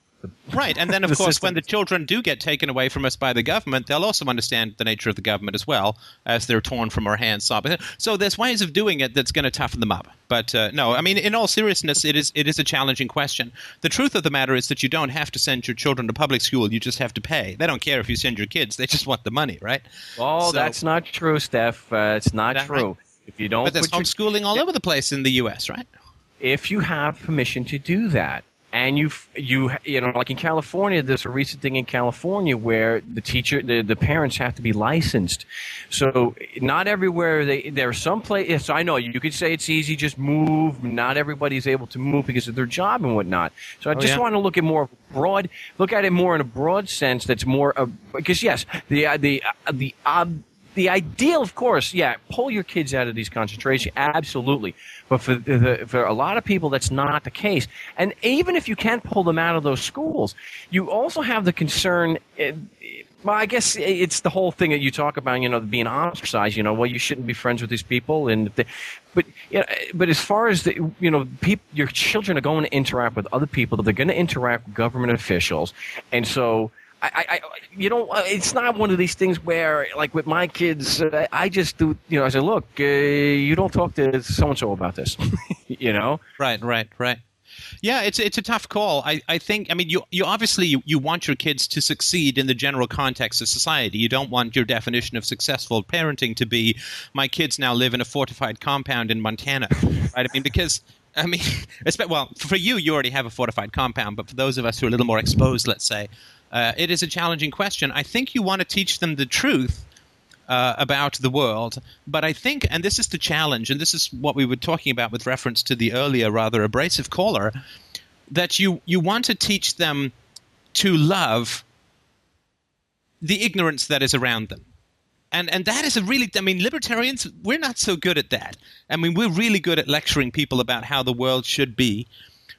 right, and then of the course, system. when the children do get taken away from us by the government, they'll also understand the nature of the government as well as they're torn from our hands. So there's ways of doing it that's going to toughen them up. But uh, no, I mean, in all seriousness, it is it is a challenging question. The truth of the matter is that you don't have to send your children to public school; you just have to pay. They don't care if you send your kids; they just want the money, right? Oh, so, that's not true, Steph. Uh, it's not true. Right? If you don't, but there's homeschooling your, all over the place in the U.S., right? If you have permission to do that, and you you you know like in California there's a recent thing in California where the teacher the, the parents have to be licensed. So not everywhere they there are some places so I know you could say it's easy just move. Not everybody's able to move because of their job and whatnot. So I oh, just yeah. want to look at more broad look at it more in a broad sense that's more uh, because yes the uh, the uh, the uh, the ideal, of course, yeah, pull your kids out of these concentration, absolutely. But for the, for a lot of people, that's not the case. And even if you can't pull them out of those schools, you also have the concern. Eh, well, I guess it's the whole thing that you talk about, you know, being ostracized. You know, well, you shouldn't be friends with these people, and but you know, but as far as the, you know, people, your children are going to interact with other people. They're going to interact with government officials, and so I, I, you know, uh, it's not one of these things where, like with my kids, uh, I just do, you know, I say, look, uh, you don't talk to so and so about this, you know? Right, right, right. Yeah, it's it's a tough call. I, I think I mean you you obviously you, you want your kids to succeed in the general context of society. You don't want your definition of successful parenting to be my kids now live in a fortified compound in Montana. Right? I mean because I mean, well, for you, you already have a fortified compound, but for those of us who are a little more exposed, let's say, uh, it is a challenging question. I think you want to teach them the truth uh, about the world. But I think, and this is the challenge, and this is what we were talking about with reference to the earlier, rather abrasive caller, that you, you want to teach them to love the ignorance that is around them. And, and that is a really, I mean, libertarians, we're not so good at that. I mean, we're really good at lecturing people about how the world should be,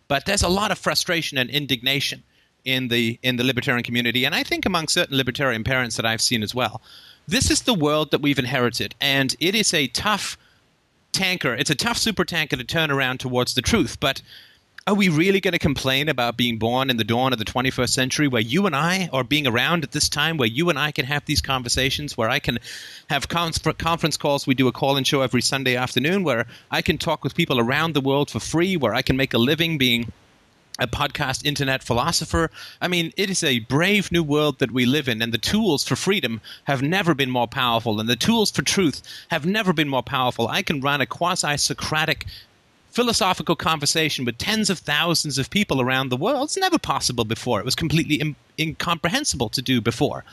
but there's a lot of frustration and indignation in the in the libertarian community, and I think among certain libertarian parents that I've seen as well. This is the world that we've inherited, and it is a tough tanker. It's a tough super tanker to turn around towards the truth, but are we really going to complain about being born in the dawn of the 21st century where you and I are being around at this time where you and I can have these conversations where I can have conference calls we do a call in show every Sunday afternoon where I can talk with people around the world for free where I can make a living being a podcast internet philosopher. I mean, it is a brave new world that we live in, and the tools for freedom have never been more powerful, and the tools for truth have never been more powerful. I can run a quasi Socratic philosophical conversation with tens of thousands of people around the world. It's never possible before. It was completely Im- incomprehensible to do before.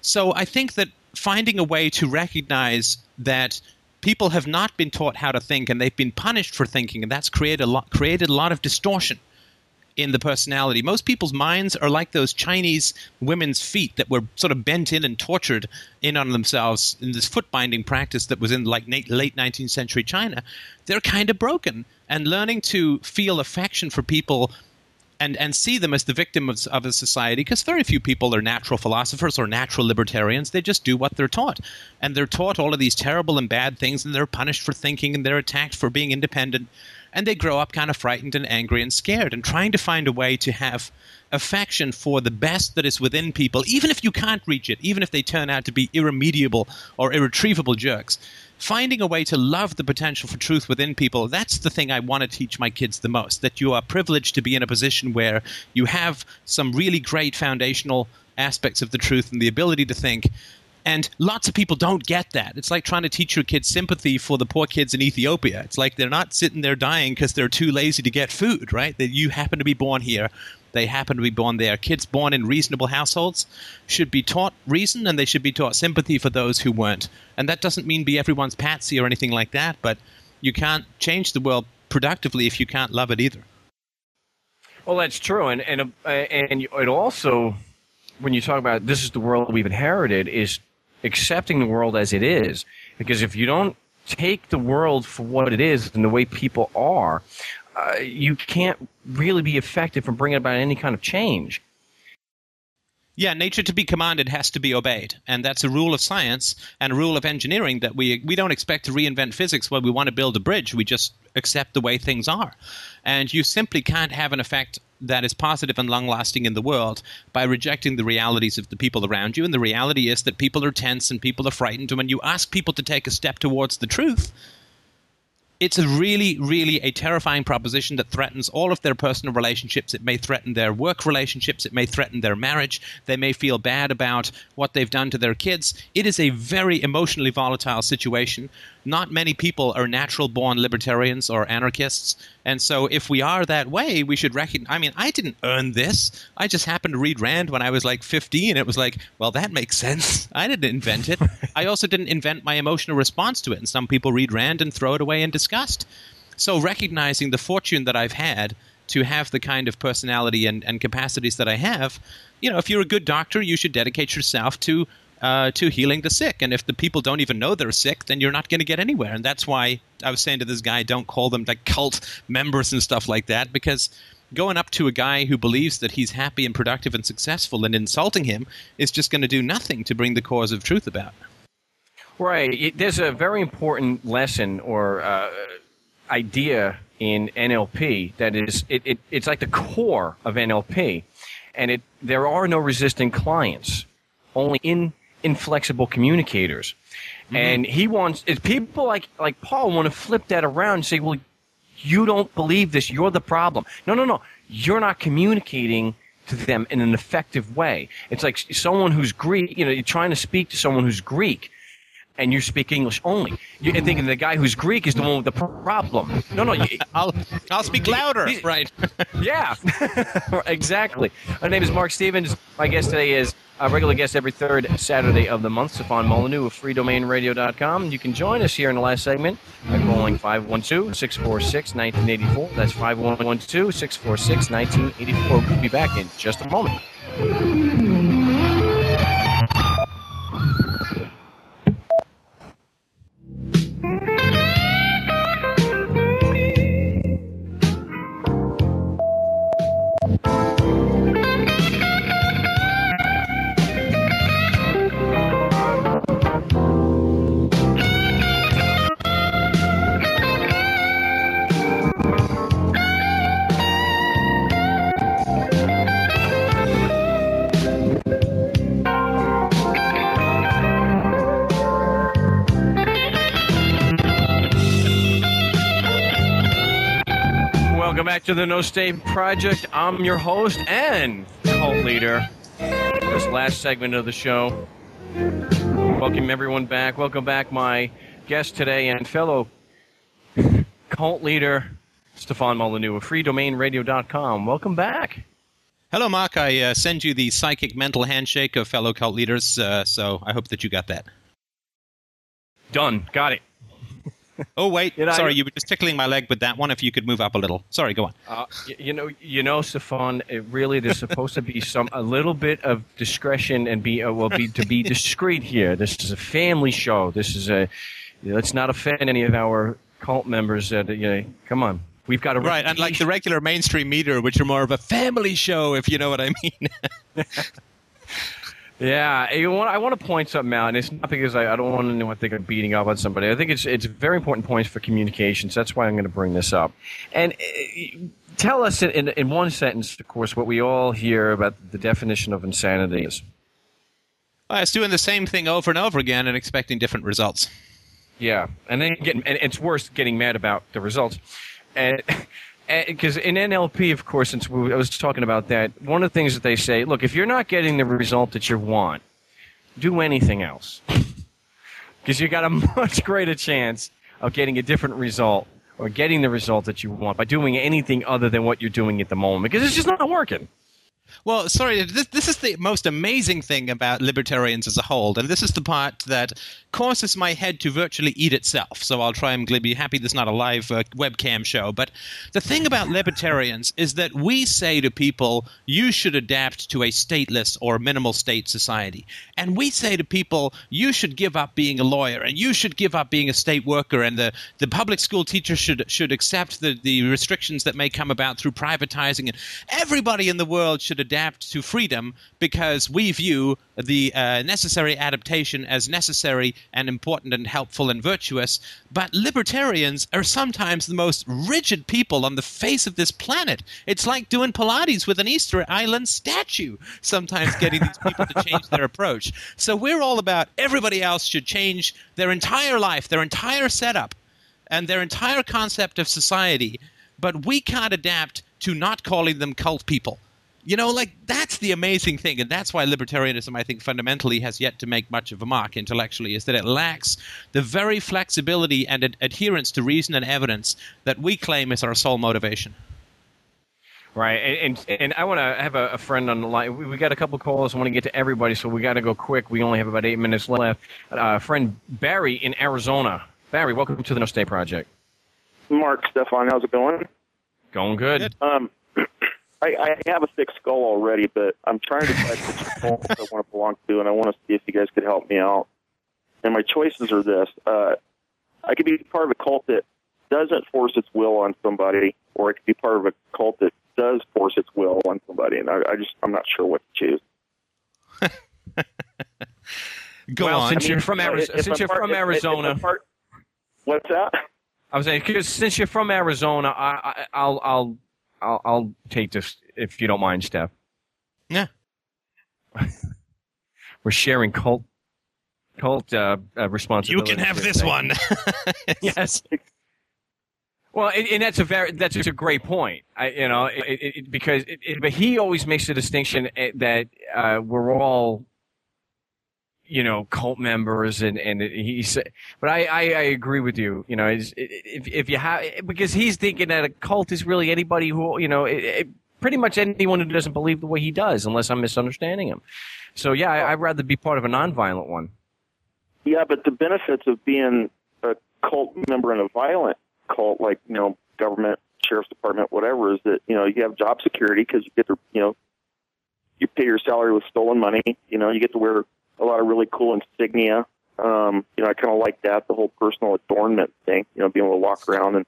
So I think that finding a way to recognize that people have not been taught how to think and they've been punished for thinking, and that's created a lot, created a lot of distortion in the personality. Most people's minds are like those Chinese women's feet that were sort of bent in and tortured in on themselves in this foot binding practice that was in like late 19th century China. They're kind of broken. And learning to feel affection for people and and see them as the victims of a society because very few people are natural philosophers or natural libertarians they just do what they're taught and they're taught all of these terrible and bad things and they're punished for thinking and they're attacked for being independent and they grow up kind of frightened and angry and scared and trying to find a way to have affection for the best that is within people even if you can't reach it even if they turn out to be irremediable or irretrievable jerks. Finding a way to love the potential for truth within people that's the thing i want to teach my kids the most that you are privileged to be in a position where you have some really great foundational aspects of the truth and the ability to think and lots of people don't get that. It's like trying to teach your kids sympathy for the poor kids in Ethiopia. It's like they're not sitting there dying because they're too lazy to get food, right? That you happen to be born here, they happen to be born there. Kids born in reasonable households should be taught reason and they should be taught sympathy for those who weren't. And that doesn't mean be everyone's patsy or anything like that, but you can't change the world productively if you can't love it either. Well, that's true, and and uh, and it also, when you talk about this is the world we've inherited, is accepting the world as it is. Because if you don't take the world for what it is and the way people are, uh, you can't really be effective in bringing about any kind of change. Yeah, nature to be commanded has to be obeyed, and that's a rule of science and a rule of engineering that we we don't expect to reinvent physics when we want to build a bridge. We just accept the way things are, and you simply can't have an effect that is positive and long lasting in the world by rejecting the realities of the people around you. And the reality is that people are tense and people are frightened. And when you ask people to take a step towards the truth, it's a really, really a terrifying proposition that threatens all of their personal relationships. It may threaten their work relationships. It may threaten their marriage. They may feel bad about what they've done to their kids. It is a very emotionally volatile situation. Not many people are natural born libertarians or anarchists. And so, if we are that way, we should recognize. I mean, I didn't earn this. I just happened to read Rand when I was like 15. It was like, well, that makes sense. I didn't invent it. I also didn't invent my emotional response to it. And some people read Rand and throw it away in disgust. So, recognizing the fortune that I've had to have the kind of personality and, and capacities that I have, you know, if you're a good doctor, you should dedicate yourself to uh, to healing the sick. And if the people don't even know they're sick, then you're not going to get anywhere. And that's why I was saying to this guy, don't call them like cult members and stuff like that, because going up to a guy who believes that he's happy and productive and successful and insulting him is just going to do nothing to bring the cause of truth about. Right. There's a very important lesson or uh, idea in NLP that is it, it, it's like the core of NLP, and it there are no resistant clients, only in inflexible communicators. Mm-hmm. And he wants if people like like Paul want to flip that around and say, well, you don't believe this, you're the problem. No, no, no. You're not communicating to them in an effective way. It's like someone who's Greek, you know, you're trying to speak to someone who's Greek and you speak English only. You're thinking the guy who's Greek is the one with the problem. No, no. You, I'll, I'll speak louder. right. yeah. exactly. My name is Mark Stevens. My guest today is a regular guest every third Saturday of the month, Stefan Molyneux of freedomainradio.com. You can join us here in the last segment by calling 512 646 1984. That's 512 646 1984. We'll be back in just a moment. To the No State Project. I'm your host and cult leader. This last segment of the show. Welcome everyone back. Welcome back, my guest today and fellow cult leader, Stefan Molyneux of freedomainradio.com. Welcome back. Hello, Mark. I uh, send you the psychic mental handshake of fellow cult leaders, uh, so I hope that you got that. Done. Got it. Oh wait, sorry, you were just tickling my leg with that one. If you could move up a little. Sorry, go on. Uh, you know, you know, Stefan. It really, there's supposed to be some a little bit of discretion and be uh, well, be to be discreet here. This is a family show. This is a. Let's not offend any of our cult members. That you know, come on, We've got a right, unlike the regular mainstream media, which are more of a family show, if you know what I mean. Yeah, want, I want to point something out, and it's not because I, I don't want anyone to think I'm beating up on somebody. I think it's it's very important points for communications. That's why I'm going to bring this up. And uh, tell us in, in, in one sentence, of course, what we all hear about the definition of insanity is. Well, it's doing the same thing over and over again and expecting different results. Yeah, and then getting, and it's worse getting mad about the results. And Eh, because in NLP, of course, since we, I was talking about that, one of the things that they say, look, if you're not getting the result that you want, do anything else, because you've got a much greater chance of getting a different result or getting the result that you want by doing anything other than what you're doing at the moment, because it's just not working. Well, sorry, this, this is the most amazing thing about libertarians as a whole, and this is the part that causes my head to virtually eat itself. So I'll try and be happy this is not a live uh, webcam show. But the thing about libertarians is that we say to people, you should adapt to a stateless or minimal state society. And we say to people, you should give up being a lawyer and you should give up being a state worker and the, the public school teacher should, should accept the, the restrictions that may come about through privatizing. And everybody in the world should adapt to freedom because we view the uh, necessary adaptation as necessary and important and helpful and virtuous. But libertarians are sometimes the most rigid people on the face of this planet. It's like doing Pilates with an Easter Island statue, sometimes getting these people to change their approach. So we're all about everybody else should change their entire life, their entire setup, and their entire concept of society. But we can't adapt to not calling them cult people you know, like that's the amazing thing, and that's why libertarianism, I think, fundamentally has yet to make much of a mark intellectually, is that it lacks the very flexibility and ad- adherence to reason and evidence that we claim is our sole motivation. Right, and and, and I want to have a, a, friend on the line. We, we got a couple calls. I want to get to everybody, so we got to go quick. We only have about eight minutes left. Uh, friend Barry in Arizona. Barry, welcome to the No State Project. Mark, Stefan, how's it going? Going good. good. Um, I, I have a thick skull already, but I'm trying to decide which cult I want to belong to, and I want to see if you guys could help me out. And my choices are this: uh, I could be part of a cult that doesn't force its will on somebody, or I could be part of a cult that does force its will on somebody. And I, I just I'm not sure what to choose. Go well, on. Since I mean, you're from Arizona, since you're part, from Arizona, part, what's that? I was saying, since you're from Arizona, I, I, I'll I'll I'll, I'll take this if you don't mind, Steph. Yeah. We're sharing cult cult uh, uh, responsibility. You can have this one. yes. Well, and, and, that's a very that's a great point. I, you know, it, it, because it, but he always makes the distinction eh, that uh, we're all you know, cult members and, and he said, but I, I, I agree with you. You know, if, if you have, because he's thinking that a cult is really anybody who, you know, it, it, pretty much anyone who doesn't believe the way he does, unless I'm misunderstanding him. So yeah, I, I'd rather be part of a nonviolent one. Yeah, but the benefits of being a cult member in a violent cult, like, you know, government, sheriff's department, whatever, is that, you know, you have job security because you get to, you know, you pay your salary with stolen money. You know, you get to wear a lot of really cool insignia. Um, you know, I kind of like that, the whole personal adornment thing, you know, being able to walk around and,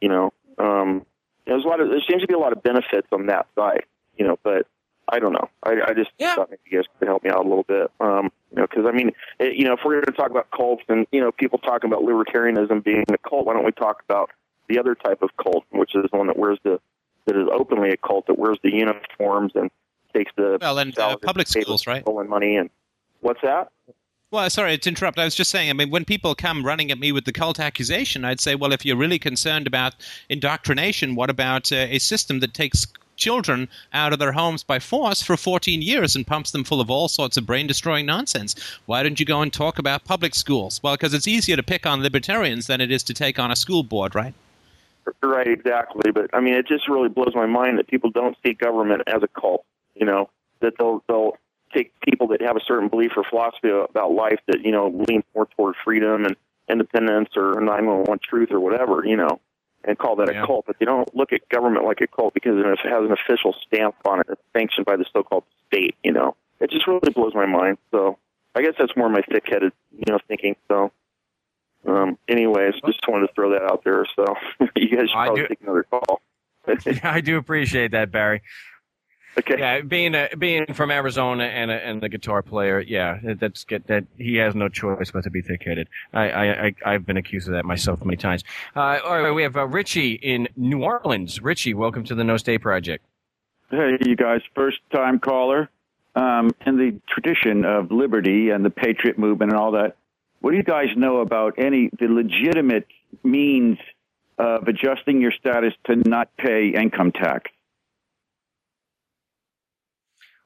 you know, um, there's a lot of, there seems to be a lot of benefits on that side, you know, but I don't know. I, I just yeah. thought maybe you guys could help me out a little bit. Um, you know, cause I mean, it, you know, if we're going to talk about cults and, you know, people talking about libertarianism being a cult, why don't we talk about the other type of cult, which is one that wears the, that is openly a cult that wears the uniforms and takes the well, and uh, public schools, right? Stolen money and What's that? Well, sorry to interrupt. I was just saying, I mean, when people come running at me with the cult accusation, I'd say, well, if you're really concerned about indoctrination, what about uh, a system that takes children out of their homes by force for 14 years and pumps them full of all sorts of brain destroying nonsense? Why don't you go and talk about public schools? Well, because it's easier to pick on libertarians than it is to take on a school board, right? Right, exactly. But I mean, it just really blows my mind that people don't see government as a cult. You know, that they'll they'll take people that have a certain belief or philosophy about life that you know lean more toward freedom and independence or 911 truth or whatever, you know, and call that yeah. a cult. But they don't look at government like a cult because it has an official stamp on it that's sanctioned by the so-called state. You know, it just really blows my mind. So I guess that's more my thick-headed, you know, thinking. So Um, anyways, just wanted to throw that out there. So you guys should probably take another call. yeah, I do appreciate that, Barry. Okay. Yeah, being a, being from Arizona and a, and the guitar player, yeah, that's get that he has no choice but to be thick-headed. I, I, I I've been accused of that myself many times. Uh, all right, we have uh, Richie in New Orleans. Richie, welcome to the No State Project. Hey, you guys, first time caller. Um, in the tradition of liberty and the patriot movement and all that, what do you guys know about any the legitimate means of adjusting your status to not pay income tax?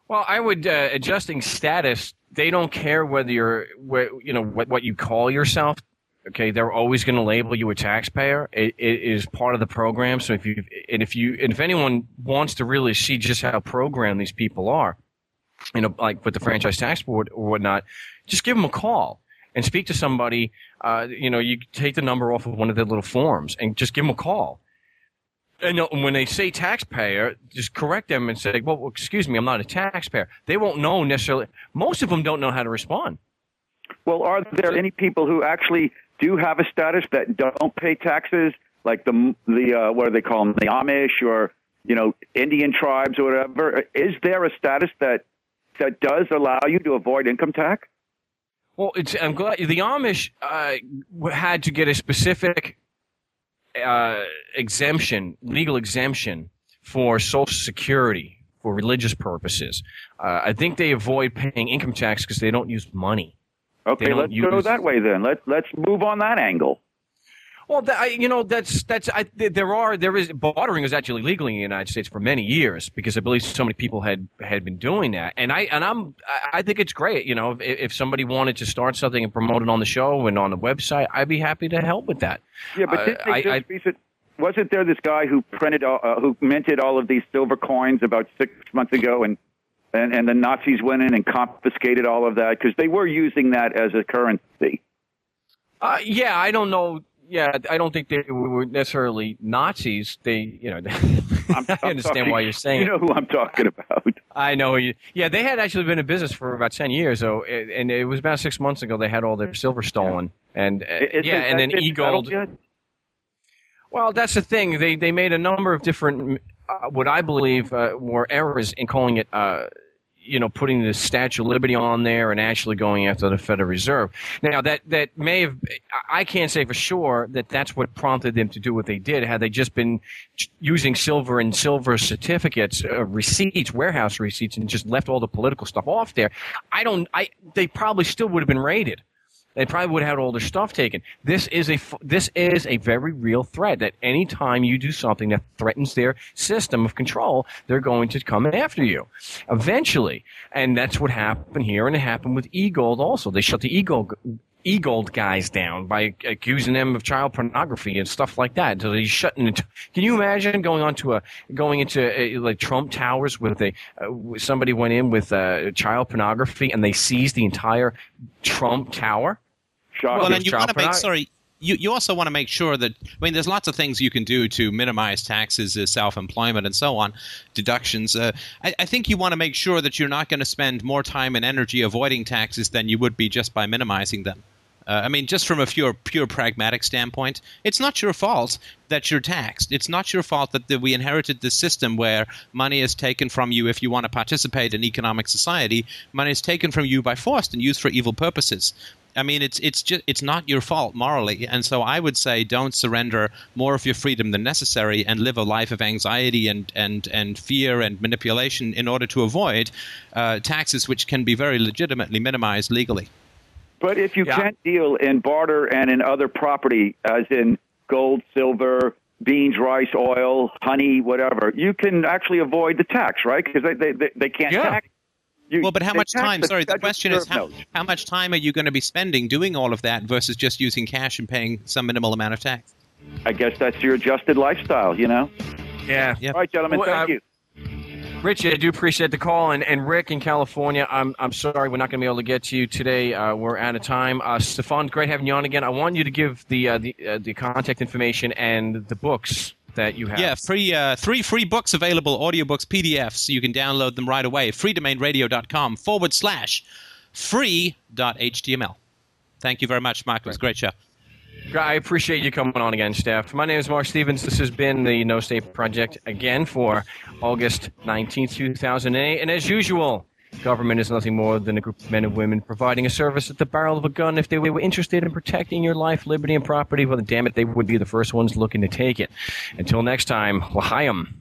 Well, I would uh, adjusting status. They don't care whether you're, you know, what what you call yourself. Okay, they're always going to label you a taxpayer. It, it is part of the program. So if you and if you and if anyone wants to really see just how programmed these people are, you know, like with the franchise tax board or whatnot, just give them a call and speak to somebody. Uh, you know, you take the number off of one of their little forms and just give them a call. And when they say taxpayer, just correct them and say, well, excuse me, I'm not a taxpayer. They won't know necessarily. Most of them don't know how to respond. Well, are there any people who actually do have a status that don't pay taxes, like the the uh, what do they call them, the Amish or you know Indian tribes or whatever? Is there a status that that does allow you to avoid income tax? Well, it's, I'm glad the Amish uh, had to get a specific uh, exemption, legal exemption for Social Security for religious purposes. Uh, I think they avoid paying income tax because they don't use money. Okay, let's go that way then. Let's let's move on that angle. Well, that, I, you know, that's that's I, there are there is bartering is actually legal in the United States for many years because I believe so many people had had been doing that, and I and I'm I- think it's great. You know, if, if somebody wanted to start something and promote it on the show and on the website, I'd be happy to help with that. Yeah, but Uh, didn't they I- just I- recent- wasn't there this guy who printed all, uh, who minted all of these silver coins about six months ago, and and, and the Nazis went in and confiscated all of that because they were using that as a currency. Uh, yeah, I don't know. Yeah, I don't think they were necessarily Nazis. They, you know, I'm, I understand talking- why you're saying You know who I'm talking about. I know you. Yeah, they had actually been in business for about ten years. So, and it was about six months ago they had all their silver stolen, and uh, Is- yeah, and then settled e-gold. Well, that's the thing. They they made a number of different, uh, what I believe uh, were errors in calling it, uh, you know, putting the Statue of Liberty on there and actually going after the Federal Reserve. Now that that may have, I- can't say for sure that that's what prompted them to do what they did. Had they just been using silver and silver certificates, uh, receipts, warehouse receipts, and just left all the political stuff off there, I don't. I they probably still would have been raided. They probably would have had all their stuff taken. This is a this is a very real threat. That any time you do something that threatens their system of control, they're going to come after you, eventually. And that's what happened here, and it happened with eGold also. They shut the eGold eGold guys down by accusing them of child pornography and stuff like that. So he's shutting it. Can you imagine going onto a going into a, like Trump Towers with a uh, somebody went in with uh, child pornography and they seized the entire Trump Tower? Shocking. Well, and you want to make sorry. You, you also want to make sure that I mean, there's lots of things you can do to minimize taxes, uh, self-employment, and so on, deductions. Uh, I, I think you want to make sure that you're not going to spend more time and energy avoiding taxes than you would be just by minimizing them. Uh, I mean, just from a pure, pure pragmatic standpoint, it's not your fault that you're taxed. It's not your fault that the, we inherited this system where money is taken from you if you want to participate in economic society. Money is taken from you by force and used for evil purposes. I mean, it's it's just it's not your fault morally, and so I would say don't surrender more of your freedom than necessary and live a life of anxiety and and and fear and manipulation in order to avoid uh, taxes, which can be very legitimately minimized legally. But if you Yeah. can't deal in barter and in other property, as in gold, silver, beans, rice, oil, honey, whatever, you can actually avoid the tax, right? Because they, they, they, they can't Yeah. tax. You, Well, but how much tax time? Sorry, the question is how, how much time are you going to be spending doing all of that versus just using cash and paying some minimal amount of tax? I guess that's your adjusted lifestyle, you know? Yeah. Yeah. All right, gentlemen, Well, thank uh, you. Richie, I do appreciate the call, and, and Rick in California. I'm I'm sorry we're not going to be able to get to you today. Uh, we're out of time. Uh, Stefan, great having you on again. I want you to give the uh, the uh, the contact information and the books that you have. Yeah, free uh, three free books available, audiobooks, PDFs. You can download them right away. freedomainradio.com forward slash free.html. Thank you very much, Mark. It was a great show. I appreciate you coming on again, Steph. My name is Mark Stevens. This has been the No State Project again for August 19th, 2008. And as usual, government is nothing more than a group of men and women providing a service at the barrel of a gun. If they were interested in protecting your life, liberty, and property, well, damn it, they would be the first ones looking to take it. Until next time, L'chaim.